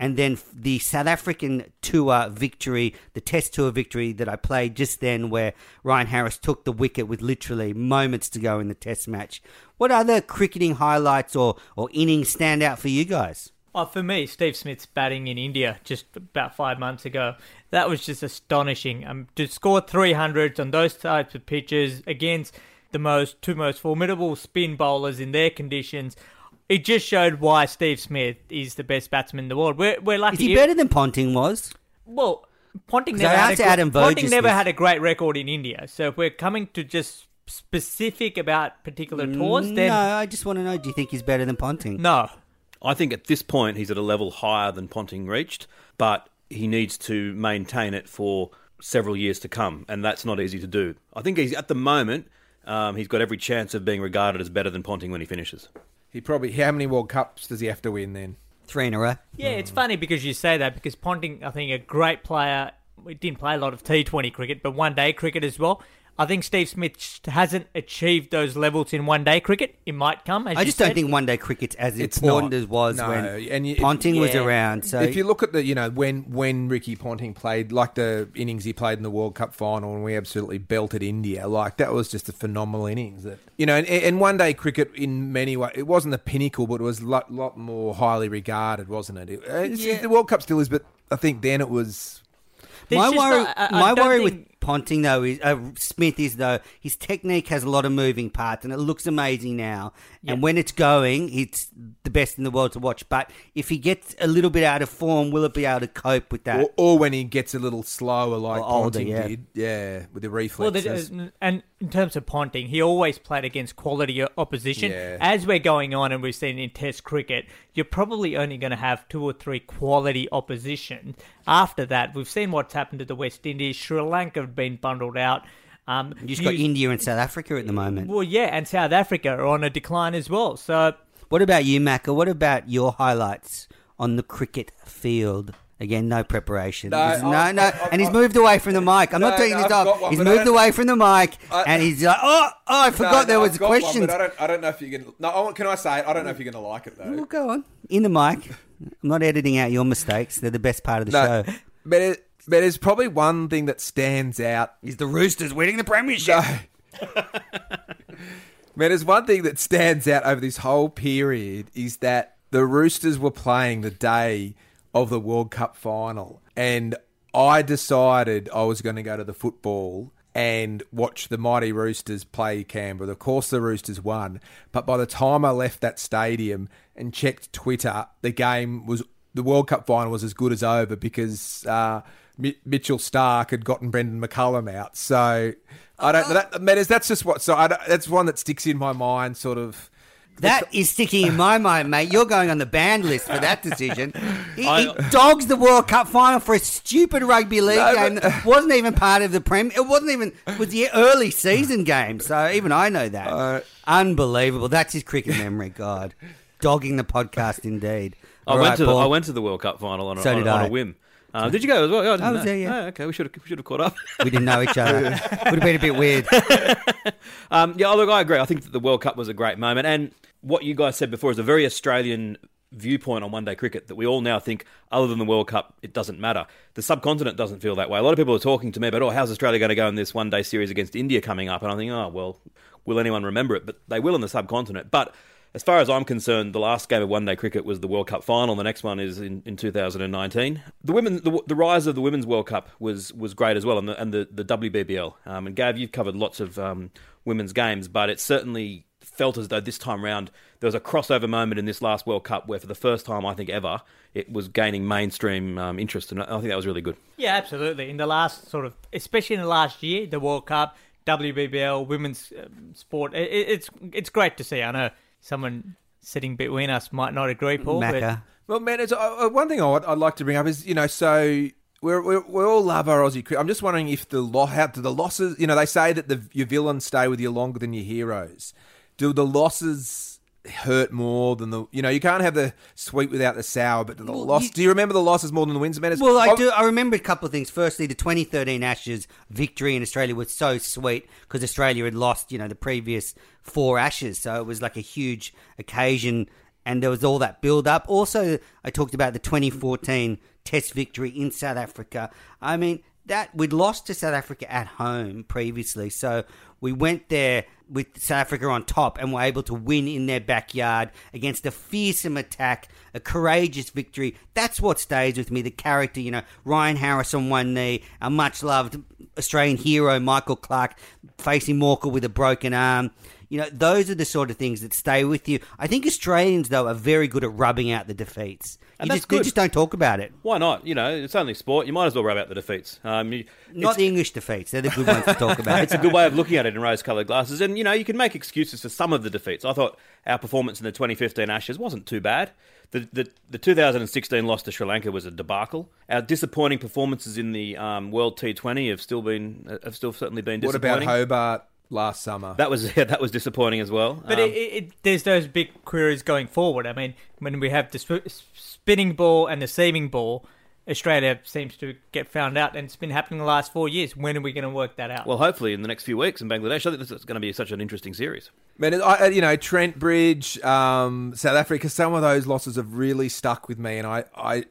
And then the South African tour victory, the test tour victory that I played just then, where Ryan Harris took the wicket with literally moments to go in the test match. What other cricketing highlights or, or innings stand out for you guys? Oh, for me, Steve Smith's batting in India just about five months ago, that was just astonishing. Um, to score 300s on those types of pitches against the most two most formidable spin bowlers in their conditions, it just showed why Steve Smith is the best batsman in the world. We're, we're lucky. Is he better than Ponting was? Well, Ponting 'Cause never, had a, Adam Ponting Voges never this. had a great record in India. So if we're coming to just specific about particular tours, then no, I just want to know: Do you think he's better than Ponting? no. I think at this point he's at a level higher than Ponting reached, but he needs to maintain it for several years to come, and that's not easy to do. I think he's at the moment um, he's got every chance of being regarded as better than Ponting when he finishes. He probably how many World Cups does he have to win then? Three in a row. Yeah, it's funny because you say that because Ponting, I think, a great player. We didn't play a lot of T20 cricket, but one day cricket as well. I think Steve Smith hasn't achieved those levels in one day cricket. It might come. As I you just don't think one day cricket's as It's important not. as was No, when and you- Ponting was Yeah. around. So if you look at the, you know, when when Ricky Ponting played, like the innings he played in the World Cup final, and we absolutely belted India, like that was just a phenomenal innings. That you know, and, and one day cricket in many ways, it wasn't the pinnacle, but it was a lot, lot more highly regarded, wasn't it? it Yeah. The World Cup still is, but I think then it was. There's my worry, not- I- I my worry think- with Ponting though is uh, Smith is though his technique has a lot of moving parts and it looks amazing now. And when it's going, it's the best in the world to watch. But if he gets a little bit out of form, will it be able to cope with that? Or, or when he gets a little slower, like Or older, Ponting yeah. did, yeah, with the Well, reflexes. the, and in terms of Ponting, he always played against quality opposition. Yeah. As we're going on, and we've seen in Test cricket, you're probably only going to have two or three quality opposition. After that, we've seen what's happened to the West Indies. Sri Lanka have been bundled out. Um, You just got India and South Africa at the moment. Well, yeah, and South Africa are on a decline as well. So What about you, Macca? What about your highlights on the cricket field? Again, no preparation. No, This no, I- no. I- and he's moved away from the mic. I'm No, not taking no, this off. one, he's moved away from the mic, I- and he's like, oh, oh, I forgot No, there no, was I've got one, but I don't. I don't know if you can. No, I want- can I say it? I don't know if you're going to like it though. Well, go on. In the mic. I'm not editing out your mistakes. They're the best part of the No, show. but it, but there's probably one thing that stands out. Is the Roosters winning the premiership? Man, there's one thing that stands out over this whole period is that the Roosters were playing the day of the World Cup final, and I decided I was going to go to the football and watch the mighty Roosters play Canberra. Of course, the Roosters won, but by the time I left that stadium and checked Twitter, the game was the World Cup final was as good as over because uh, Mi- Mitchell Starc had gotten Brendon McCullum out. So I don't. That, matters. that's just what. So I don't, that's one that sticks in my mind, sort of. That is sticking in my mind, mate. You're going on the banned list for that decision. He, I- he dogs the World Cup final for a stupid rugby league No, game but- that wasn't even part of the Prem. It wasn't even it was the early season game. So even I know that. Uh, Unbelievable. That's his cricket memory. God, dogging the podcast indeed. I went right, to the, I went to the World Cup final on a, So on, did on I. a whim. Uh, did you go as well? Yeah, I, didn't I was know. there, yeah. Oh, okay, we should have we should have caught up. We didn't know each other. Would have been a bit weird. Um, yeah, look, I agree. I think that the World Cup was a great moment, and what you guys said before is a very Australian viewpoint on one day cricket that we all now think, other than the World Cup, it doesn't matter. The subcontinent doesn't feel that way. A lot of people are talking to me about, oh, how's Australia going to go in this one day series against India coming up? And I think, oh, well, will anyone remember it? But they will in the subcontinent. But as far as I'm concerned, the last game of one day cricket was the World Cup final. The next one is in, in 2019. The women, the, the rise of the Women's World Cup was was great as well, and the, and the, the WBBL. Um, and Gav, you've covered lots of um, women's games, but it certainly felt as though this time round there was a crossover moment in this last World Cup where, for the first time I think ever, it was gaining mainstream um, interest, and I think that was really good. Yeah, absolutely. In the last sort of, especially in the last year, the World Cup, WBBL, women's um, sport, it, it- it's it's great to see. I know someone sitting between us might not agree, Paul. but- Well, man, it's, uh, uh, one thing I'd, I'd like to bring up is you know so. We're, we're, we all love our Aussie cricket. I'm just wondering if the lo- how do the losses. You know, they say that the your villains stay with you longer than your heroes. Do the losses hurt more than the? You know, you can't have the sweet without the sour. But the loss? do you remember the losses more than the wins? It's- Well, I I've- do. I remember a couple of things. Firstly, the 2013 Ashes victory in Australia was so sweet because Australia had lost, you know, the previous four Ashes, so it was like a huge occasion, and there was all that build up. Also, I talked about the 2014 Test victory in South Africa. I mean, that we'd lost to South Africa at home previously, so we went there with South Africa on top and were able to win in their backyard against a fearsome attack, a courageous victory. That's what stays with me. The character, you know, Ryan Harris on one knee, our much loved Australian hero Michael Clarke facing Morkel with a broken arm. You know, those are the sort of things that stay with you. I think Australians, though, are very good at rubbing out the defeats. And You that's just, they good. just don't talk about it. Why not? You know, it's only sport. You might as well rub out the defeats. Um, you, Not the English defeats. They're the good ones to talk about. it's a good way of looking at it in rose-coloured glasses, and you know you can make excuses for some of the defeats. I thought our performance in the 2015 Ashes wasn't too bad. The the, the 2016 loss to Sri Lanka was a debacle. Our disappointing performances in the um, World T20 have still been have still certainly been what about. Hobart last summer? That was yeah, that was disappointing as well. But Um, it, it, it, there's those big queries going forward. I mean, when we have the sp- spinning ball and the seaming ball, Australia seems to get found out, and it's been happening the last four years. When are we going to work that out? well, hopefully in the next few weeks in Bangladesh, I think this is going to be such an interesting series. Man, I, I- you know, Trent Bridge, um, South Africa, some of those losses have really stuck with me. And I, I,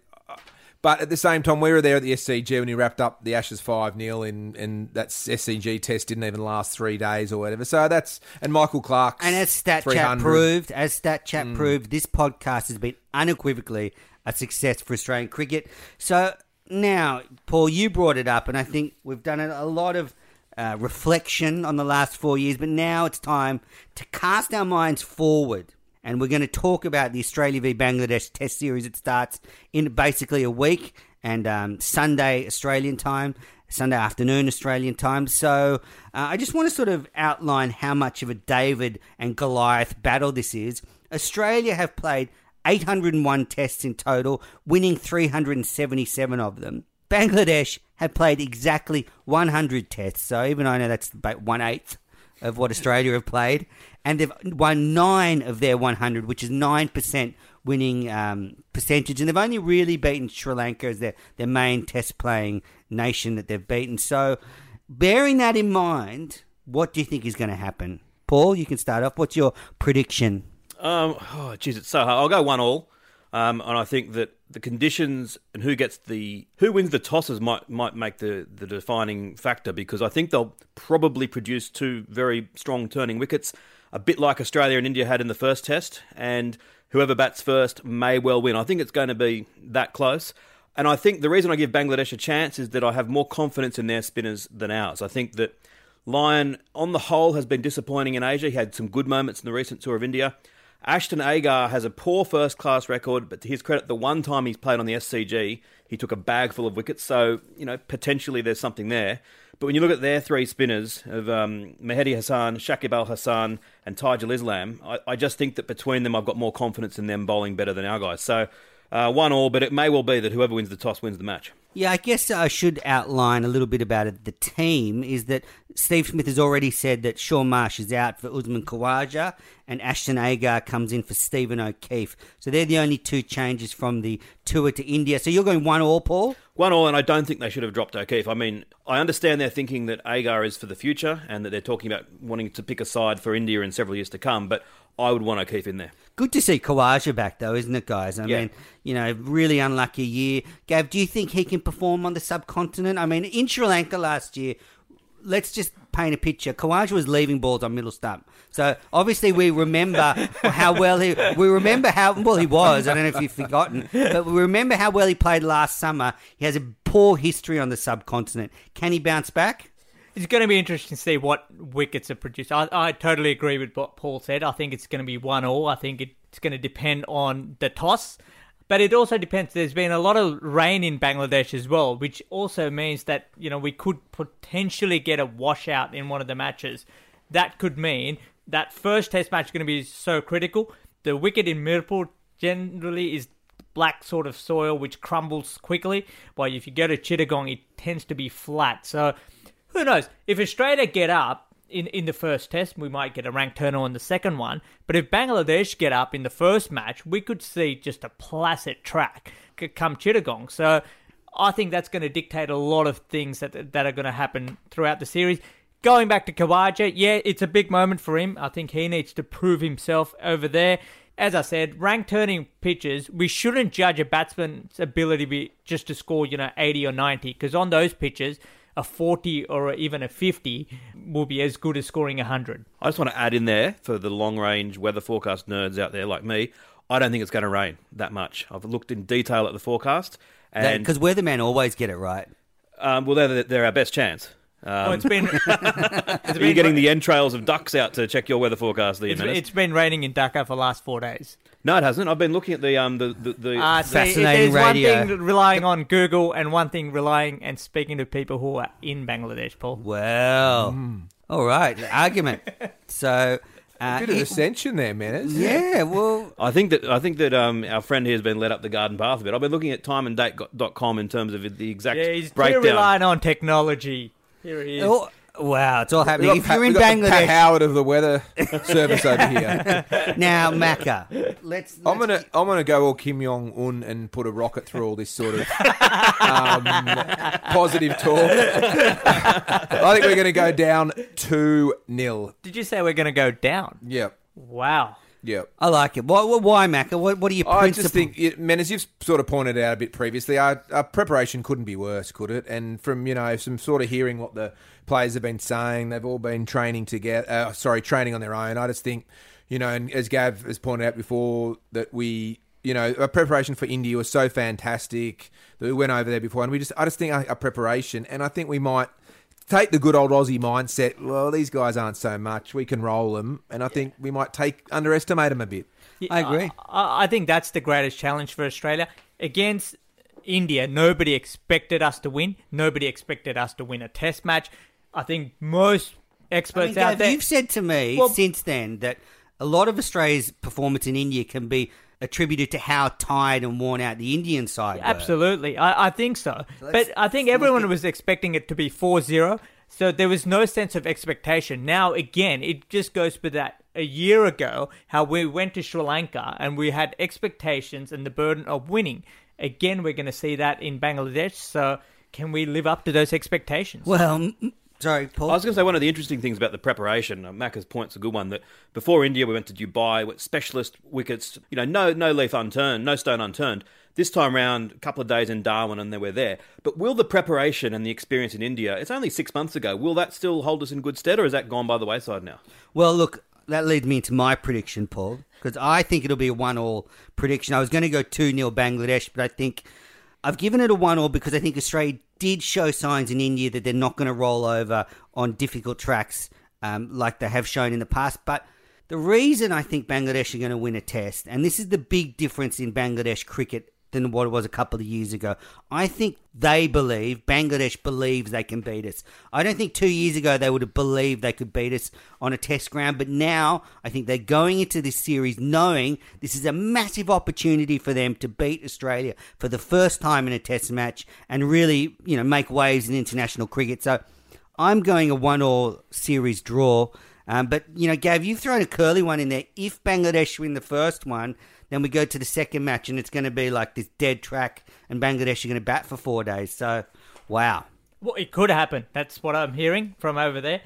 but at the same time, we were there at the SCG when he wrapped up the Ashes 5 0, and, and that SCG test didn't even last three days or whatever. So that's, and Michael Clarke. And as Stat Chat proved, as Stat Chat Mm. proved, this podcast has been unequivocally a success for Australian cricket. So now, Paul, you brought it up, and I think we've done a a lot of uh, reflection on the last four years, but now it's time to cast our minds forward. And we're going to talk about the Australia v Bangladesh Test series. It starts in basically a week and um, Sunday Australian time, Sunday afternoon Australian time. So uh, I just want to sort of outline how much of a David and Goliath battle this is. Australia have played 801 tests in total, winning 377 of them. Bangladesh have played exactly 100 tests. So even I know that's about one eighth of what Australia have played, and they've won nine of their 100, which is nine percent winning um, percentage, and they've only really beaten Sri Lanka as their their main test playing nation that they've beaten. So, bearing that in mind, what do you think is going to happen? Paul, you can start off. What's your prediction? Um, oh, geez, it's so hard. I'll go one all, um, and I think that the conditions and who gets the who wins the tosses might might make the the defining factor because I think they'll probably produce two very strong turning wickets, a bit like Australia and India had in the first test, and whoever bats first may well win. I think it's going to be that close. And I think the reason I give Bangladesh a chance is that I have more confidence in their spinners than ours. I think that Lyon, on the whole, has been disappointing in Asia. He had some good moments in the recent tour of India. Ashton Agar has a poor first class record, but to his credit, the one time he's played on the SCG, he took a bag full of wickets. So, you know, potentially there's something there. But when you look at their three spinners of um, Mehidy Hasan, Shakib Al Hasan, and Taijul Islam, I, I, just think that between them, I've got more confidence in them bowling better than our guys. So, uh, one all, but it may well be that whoever wins the toss wins the match. Yeah, I guess I should outline a little bit about it. The team is that Steve Smith has already said that Shaun Marsh is out for Usman Khawaja and Ashton Agar comes in for Stephen O'Keefe. So they're the only two changes from the tour to India. So you're going one all, Paul? One all, and I don't think they should have dropped O'Keefe. I mean, I understand they're thinking that Agar is for the future and that they're talking about wanting to pick a side for India in several years to come, but I would want O'Keefe in there. Good to see Khawaja back, though, isn't it, guys? I Yeah. mean, you know, really unlucky year. Gav, do you think he can perform on the subcontinent? I mean, in Sri Lanka last year, let's just paint a picture. Khawaja was leaving balls on middle stump. So obviously we remember how well he, we remember how, well he was, I don't know if you've forgotten, but we remember how well he played last summer. He has a poor history on the subcontinent. Can he bounce back? It's going to be interesting to see what wickets are produced. I, I totally agree with what Paul said. I think it's going to be one all. I think it's going to depend on the toss. But it also depends. There's been a lot of rain in Bangladesh as well, which also means that you know we could potentially get a washout in one of the matches. That could mean that first Test match is going to be so critical. The wicket in Mirpur generally is black sort of soil which crumbles quickly, while if you go to Chittagong, it tends to be flat. So who knows? If Australia get up in, in the first test, we might get a rank turner in the second one. But if Bangladesh get up in the first match, we could see just a placid track come Chittagong. So I think that's going to dictate a lot of things that that are going to happen throughout the series. Going back to Khawaja, yeah, it's a big moment for him. I think he needs to prove himself over there. As I said, rank turning pitches, we shouldn't judge a batsman's ability just to score, you know, 80 or 90, because on those pitches, a 40 or even a 50 will be as good as scoring 100. I just want to add in there for the long range weather forecast nerds out there like me. I don't think it's going to rain that much. I've looked in detail at the forecast, and Because weathermen always get it right. um, well, they're, they're our best chance. Um, Oh, it's been- it's are you been- getting the entrails of ducks out to check your weather forecast? These It's, it's been raining in Dhaka for the last four days. No, it hasn't. I've been looking at the um the the, the Uh, see, there's one thing relying on Google and one thing relying and speaking to people who are in Bangladesh, Paul. Well, all right, argument. So, uh, bit of he- ascension there, Menace. Yeah, well, I think that I think that um, our friend here has been led up the garden path a bit. I've been looking at timeanddate.com in terms of the exact Yeah, he's too breakdown. relying on technology. Here he is. Oh, wow, it's all happening. If got you're in Pat- we've got Pat Bangladesh, Howard of the weather service over here. now Macca, let's. I'm gonna I'm gonna go all Kim Jong Un and put a rocket through all this sort of um, positive talk. I think we're gonna go down two 0 Did you say we're going to go down? Yep. Wow. Yep. I like it. Why, why Macca? What, what are your I principles? just think, it, man, as you've sort of pointed out a bit previously, our, our preparation couldn't be worse, could it? And from you know some sort of hearing what the players have been saying, they've all been training together. Uh, sorry, training on their own. I just think, you know, and as Gav has pointed out before, that we, you know, our preparation for India was so fantastic that we went over there before, and we just, I just think our, our preparation, and I think we might. Take the good old Aussie mindset. Well, these guys aren't so much. We can roll them, and I think we might take underestimate them a bit. I agree. I, I think that's the greatest challenge for Australia. Against India, nobody expected us to win. Nobody expected us to win a test match. I think most I experts mean, out Gav, there. You've said to me Well- since then that a lot of Australia's performance in India can be attributed to how tired and worn out the Indian side were. Absolutely, I, I think so. but I think everyone was expecting it to be 4 0, so there was no sense of expectation. Now, again, it just goes with that a year ago, how we went to Sri Lanka and we had expectations and the burden of winning. Again, we're going to see that in Bangladesh, so can we live up to those expectations? Well, sorry, Paul. I was going to say one of the interesting things about the preparation. Uh, Macca's point's a good one. That before India, we went to Dubai with specialist wickets. You know, no no leaf unturned, no stone unturned. This time round, a couple of days in Darwin, and they we're there. But will the preparation and the experience in India? It's only six months ago. Will that still hold us in good stead, or is that gone by the wayside now? Well, look, that leads me into my prediction, Paul, because I think it'll be a one-all prediction. I was going to go two 0 Bangladesh, but I think I've given it a one-all because I think Australia did show signs in India that they're not going to roll over on difficult tracks um, like they have shown in the past. But the reason I think Bangladesh are going to win a test, and this is the big difference in Bangladesh cricket than what it was a couple of years ago. I think they believe, Bangladesh believes they can beat us. I don't think two years ago they would have believed they could beat us on a test ground, but now I think they're going into this series knowing this is a massive opportunity for them to beat Australia for the first time in a test match and really, you know, make waves in international cricket. So I'm going a one all series draw. Um, but, you know, Gav, you've thrown a curly one in there. If Bangladesh win the first one, then we go to the second match and it's going to be like this dead track and Bangladesh are going to bat for four days. So, wow. Well, it could happen. That's what I'm hearing from over there.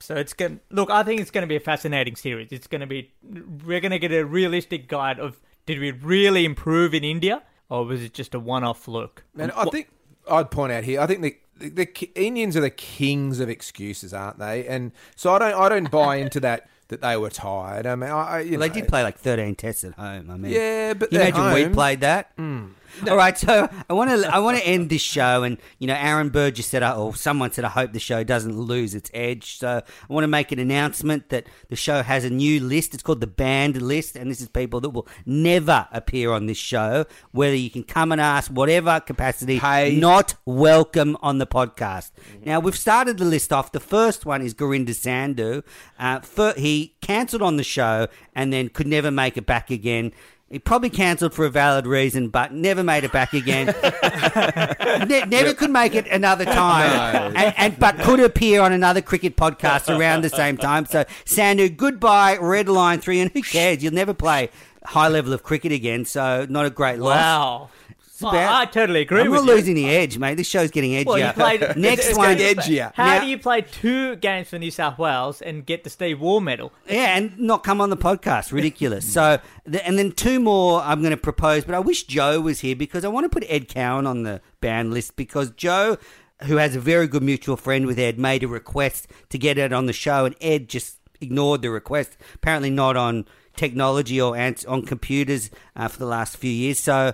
So it's going. Look, I think it's going to be a fascinating series. It's going to be. We're going to get a realistic guide of did we really improve in India or was it just a one-off look? And I think I'd point out here. I think the, the, the Indians are the kings of excuses, aren't they? And so I don't I don't buy into that that they were tired. I mean, I, I- you Well, they did play like 13 tests at home. I mean, Yeah, but you they're imagine we played that. Mm. All right, so I want to I want to end this show, and you know, Aaron Bird just said, or someone said, I hope the show doesn't lose its edge. So I want to make an announcement that the show has a new list. It's called the Banned List, and this is people that will never appear on this show. Whether you can come and ask whatever capacity, not welcome on the podcast. Now we've started the list off. The first one is Gurinder Sandhu. Uh, fir- he cancelled on the show and then could never make it back again. He probably cancelled for a valid reason, but never made it back again. ne- never could make it another time, No. and, and but could appear on another cricket podcast around the same time. So, Sandhu, goodbye, red line three, and who cares? You'll never play high level of cricket again, so not a great loss. Wow. It's Oh, about- I totally agree I'm with not you. losing the edge, mate. This show's getting edgier. Well, you played Next it's one, gonna- How Now- do you play two games for New South Wales and get the Steve Waugh medal? Yeah, and not come on the podcast. Ridiculous. so, the, and then two more I'm going to propose, but I wish Joe was here because I want to put Ed Cowan on the ban list because Joe, who has a very good mutual friend with Ed, made a request to get Ed on the show, and Ed just ignored the request. Apparently, not on technology or on computers uh, for the last few years. So.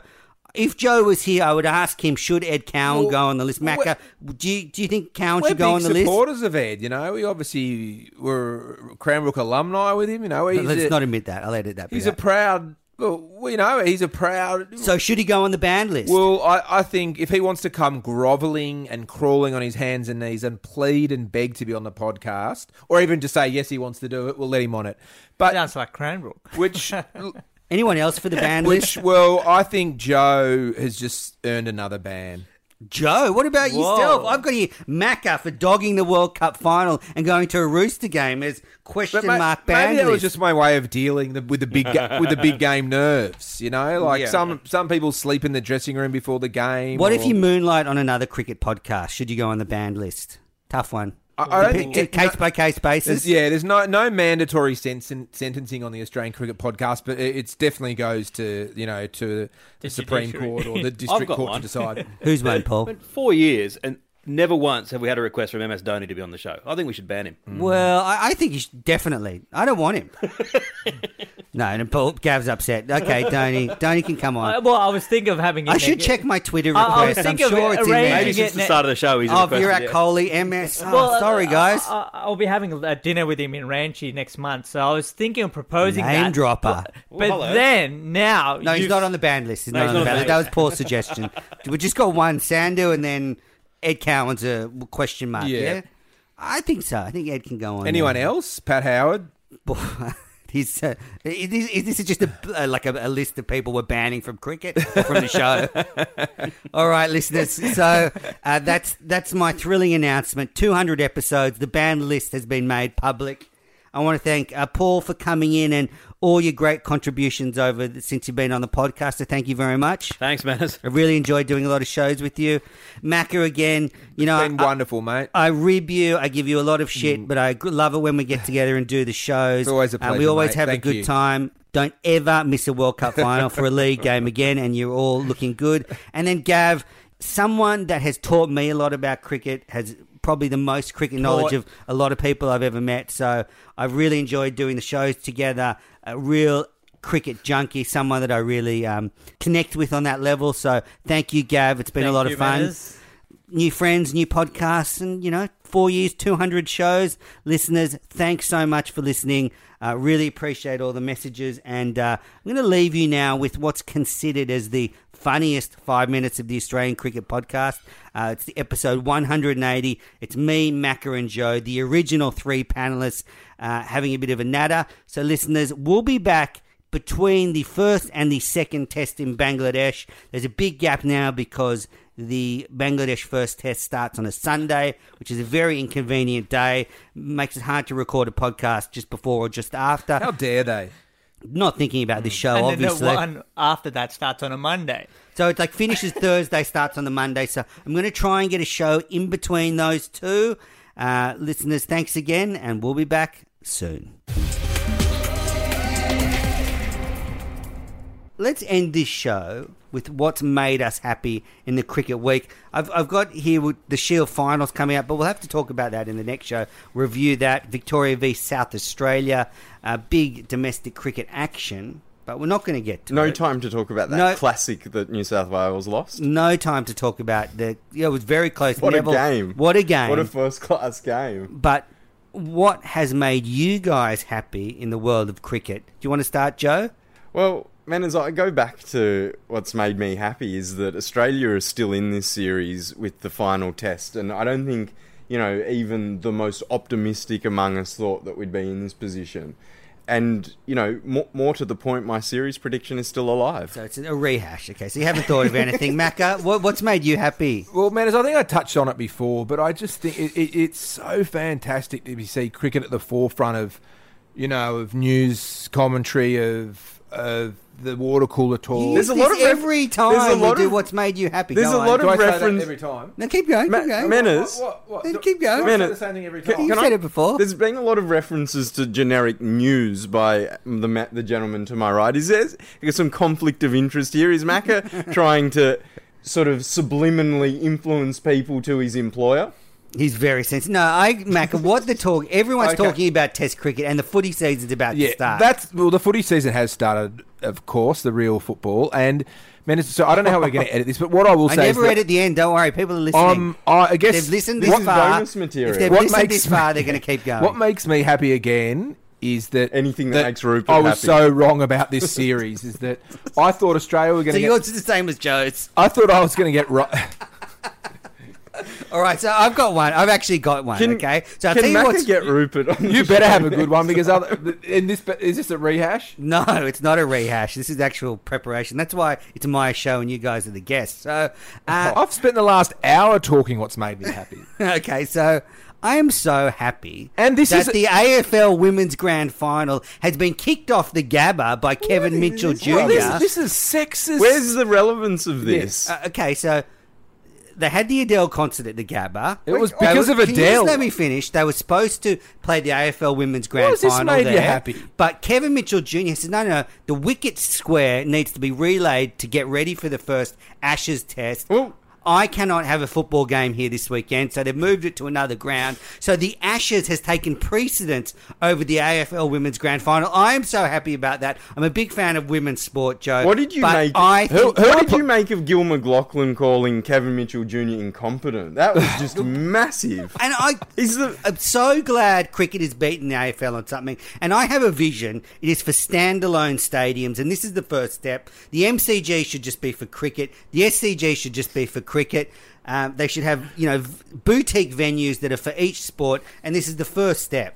If Joe was here, I would ask him: Should Ed Cowan Well, go on the list? well, Macca, do you do you think Cowan should go on the list? supporters of Ed. You know, we obviously were Cranbrook alumni with him. You know, he's Let's a, not admit that. I'll edit that. bit He's a proud. Well, you know, he's a proud. So should he go on the banned list? Well, I, I think if he wants to come grovelling and crawling on his hands and knees and plead and beg to be on the podcast, or even just say yes, he wants to do it, we'll let him on it. But sounds like Cranbrook. Which anyone else for the banned which, list? well, I think Joe has just earned another ban. Joe, what about Whoa. yourself? I've got here Macca for dogging the World Cup final and going to a Rooster game as question But ma- mark banned maybe that was just my way of dealing the, with the big ga- with the big game nerves. You know, like Yeah. some some people sleep in the dressing room before the game. What if you moonlight on another cricket podcast? Should you go on the banned list? Tough one. I, I don't think it- case by case basis. There's- yeah, there's no no mandatory sen- sentencing on the Australian Cricket Podcast, but it it's definitely goes to you know to the, The Supreme judiciary. Court or the District Court one. to decide. Who's one, Paul? But Four years and never once have we had a request from MS Dhoni to be on the show. I think we should ban him. Well, I, I think you should definitely. I don't want him. no, and Paul Gav's upset. Okay, Dhoni, Dhoni can come on. Uh, well, I was thinking of having. it I should neg- check my Twitter I- I was request. I'm thinking of sure it's in there. arranging Maybe since it the start of the show, he's in there. Oh, requested Virat it. Kohli, MS. Oh, Well, sorry, uh, guys. I, I'll be having a dinner with him in Ranchi next month, so I was thinking of proposing Name that. dropper. But, but then now, No, he's you've- not on the banned list. He's No, not he's on the not banned on list. the That was Paul's suggestion. We just got one Sandhu and then Ed Cowan's a question mark. Yeah. Yeah. I think so. I think Ed can go on. Anyone there. else? Pat Howard. He's uh, is, this- is this just a, uh, like a, a list of people we're banning from cricket from the show? All right, listeners. So uh, that's that's my thrilling announcement. Two hundred episodes. The banned list has been made public. I want to thank uh, Paul for coming in and all your great contributions over the, since you've been on the podcast. So thank you very much. Thanks, Menners. I really enjoyed doing a lot of shows with you, Macca. Again, you know, been I- wonderful, mate. I rib you. I give you a lot of shit, but I love it when we get together and do the shows. It's always a Uh, we always mate. have Thank a good you. time. Don't ever miss a World Cup final for a league game again, and you're all looking good. And then Gav, someone that has taught me a lot about cricket, has probably the most cricket knowledge of a lot of people I've ever met. So I've really enjoyed doing the shows together. A real cricket junkie, someone that I really um, connect with on that level. So thank you, Gav. It's been a lot you, of fun new friends, new podcasts, and you know, four years, 200 shows. Listeners, thanks so much for listening. Uh, really appreciate all the messages. And uh, I'm going to leave you now with what's considered as the funniest five minutes of the Australian Cricket Podcast. Uh, it's the episode 180. It's me, Macca, and Joe, the original three panelists, uh, having a bit of a natter. So, listeners, we'll be back between the first and the second test in Bangladesh. There's a big gap now because the Bangladesh first test starts on a Sunday, which is a very inconvenient day. Makes it hard to record a podcast just before or just after. How dare they? Not thinking about this show, and obviously. then the one after that starts on a Monday. So it's like finishes Thursday, starts on the Monday. So I'm going to try and get a show in between those two. Uh, listeners, thanks again, and we'll be back soon. Let's end this show with what's made us happy in the cricket week. I've, I've got here with the Shield finals coming up, but we'll have to talk about that in the next show. Review that. Victoria v South Australia. Uh, big domestic cricket action, but we're not going to get to No it. time to talk about that No- classic that New South Wales lost. No time to talk about the. Yeah, it was very close. What Neville- a game! What a game! What a first class game! but what has made you guys happy in the world of cricket? Do you want to start, Joe? Well, man, as I go back to what's made me happy is that Australia is still in this series with the final test, and I don't think you know even the most optimistic among us thought that we'd be in this position. And you know, more, more to the point, my series prediction is still alive. So it's a rehash. Okay, so you haven't thought of anything, Macca. What, what's made you happy? Well, man, as I think I touched on it before, but I just think it, it, it's so fantastic to be see cricket at the forefront of, you know, of news commentary of of the water cooler talk. There's a lot of every time there's a we lot do of- what's made you happy. there's Go a on. lot of Do I say that reference- every time. No, keep going. Ma- keep going. Menners, What, what, Then do- keep going. do I say the same thing every can- time. You can said I- it before. There's been a lot of references to generic news by the ma- the gentleman to my right. Is there is some conflict of interest here? Is Macca trying to sort of subliminally influence people to his employer? He's very sensitive. No, I, Macca, what the talk? Everyone's Okay. talking about Test cricket, and the footy season's about to start. that's well. The footy season has started, of course, the real football, and man, so I don't know how we're going to edit this, but what I will I say never is edit the end. Don't worry, people are listening. Um, I I guess They've listened this this is far. bonus material. If they've What listened makes this far, me- they're going to keep going. What makes me happy again is that Anything that makes Rupert I was happy. so wrong about this series. is that I thought Australia were going so to yours get. is the same as Joe's. I thought I was going to get right. All right, so I've got one. I've actually got one. Can- okay, so I'll Can tell you Macca what's. get Rupert? On You the better show? have a good one because other, in this is this a rehash? No, it's not a rehash. This is actual preparation. That's why it's my show and you guys are the guests. So, uh, I've spent the last hour talking what's made me happy. okay, so I am so happy And this that is- the AFL Women's Grand Final has been kicked off the Gabba by Kevin Mitchell Jr. Well, this, this is sexist. Where's the relevance of this? Uh, okay, so they had the Adele concert at the Gabba. It was because of can you just let me finish. They were supposed to play the AFL Women's Grand has this Final made you there, happy? but Kevin Mitchell Jr. says, "No, no, the wicket square needs to be relayed to get ready for the first Ashes Test." Well- I cannot have a football game here this weekend, so they've moved it to another ground. So the Ashes has taken precedence over the AFL Women's Grand Final. I am so happy about that. I'm a big fan of women's sport, Joe. What did you make? I who, what did you make of Gil McLachlan calling Kevin Mitchell Jr. incompetent? That was just massive. And I, the I'm so glad cricket has beaten the AFL on something. And I have a vision. It is for standalone stadiums, and this is the first step. The MCG should just be for cricket. The SCG should just be for cricket. Um, they should have, you know, boutique venues that are for each sport, and this is the first step.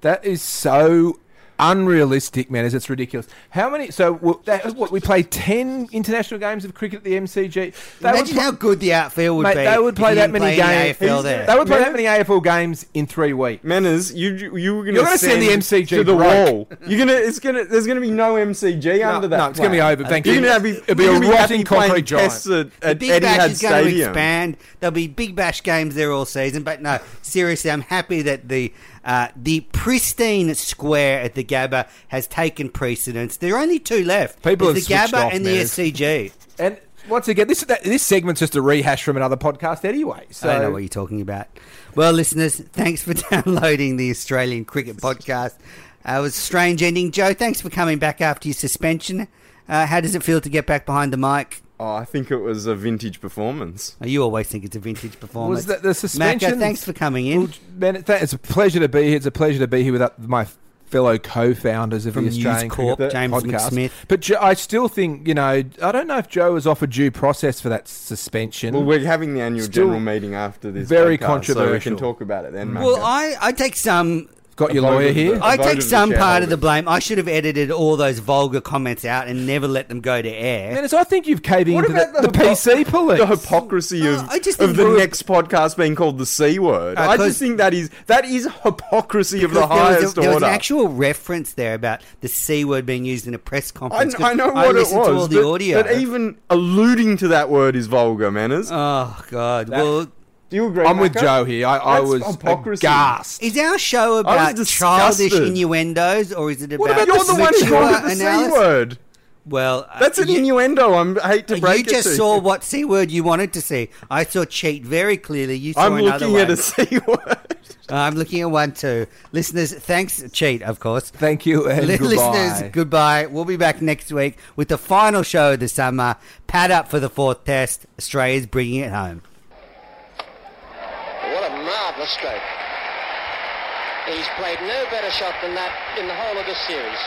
That is so unrealistic, man. Is it's ridiculous. How many? So w- that, what we play ten international games of cricket at the MCG. They Imagine pl- how good the outfield would Mate, be. they would play that many play any games. AFL there. They would play Man- that many AFL games in three weeks. Menners, you you were gonna You're gonna send the MCG to the broke. wall. You're gonna it's gonna there's gonna be no MCG under that. no, it's gonna be over. Thank You're you. gonna have, It'll be a rotting concrete giant. tests at, The at Big Bash Etihad is going to expand. There'll be Big Bash games there all season. But no, seriously, I'm happy that the uh, the pristine square at the Gabba has taken precedence. There are only two left. People the Gabba off, and man. the SCG. And once again, this this segment's just a rehash from another podcast anyway. So I don't know what you're talking about. Well, listeners, thanks for downloading the Australian Cricket Podcast. Uh, it was a strange ending. Joe, thanks for coming back after your suspension. Uh, how does it feel to get back behind the mic? Oh, I think it was a vintage performance. Oh, you always think it's a vintage performance. was that the suspension? Macca, thanks for coming in. Well, man, it- it's a pleasure to be here. It's a pleasure to be here with uh, my fellow co-founders of From the Australian Corp, Cricket James podcast. McSmith. But Jo- I still think you know I don't know if Joe was offered due process for that suspension. Well, we're having the annual Still general meeting after this. very podcast, So we can talk about it then. Well, I, I take some. Got your lawyer here. the- I take some part of the blame. I should have edited all those vulgar comments out and never let them go to air. Man, so I think you've caved What into about the, the hypo- PC police. the hypocrisy of, I just of the we're- next podcast being called the C word. Uh, I 'cause- just think that is that is hypocrisy of the Because there was, highest a, there was order. an actual reference there about the C word being used in a press conference. I know what it listened was, to all the but, audio. but even alluding to that word is vulgar, Menners. oh, God. well, Do you agree? I'm with Joe here. I, I was hypocrisy. aghast. is our show I about was childish disgusted. innuendos or is it about What about you're the one who mature called it the C analysis? word? Well, uh, That's an you, innuendo. I'm, I hate to break you it just to saw what C word you wanted to see. I saw cheat very clearly. You saw I'm another looking one. at a C word. I'm looking at one too. Listeners, thanks, cheat, of course. Thank you and Li- goodbye. Listeners, goodbye. We'll be back next week with the final show of the summer. Pad up for the fourth test. Australia's bringing it home. A marvellous stroke. He's played no better shot than that in the whole of this series.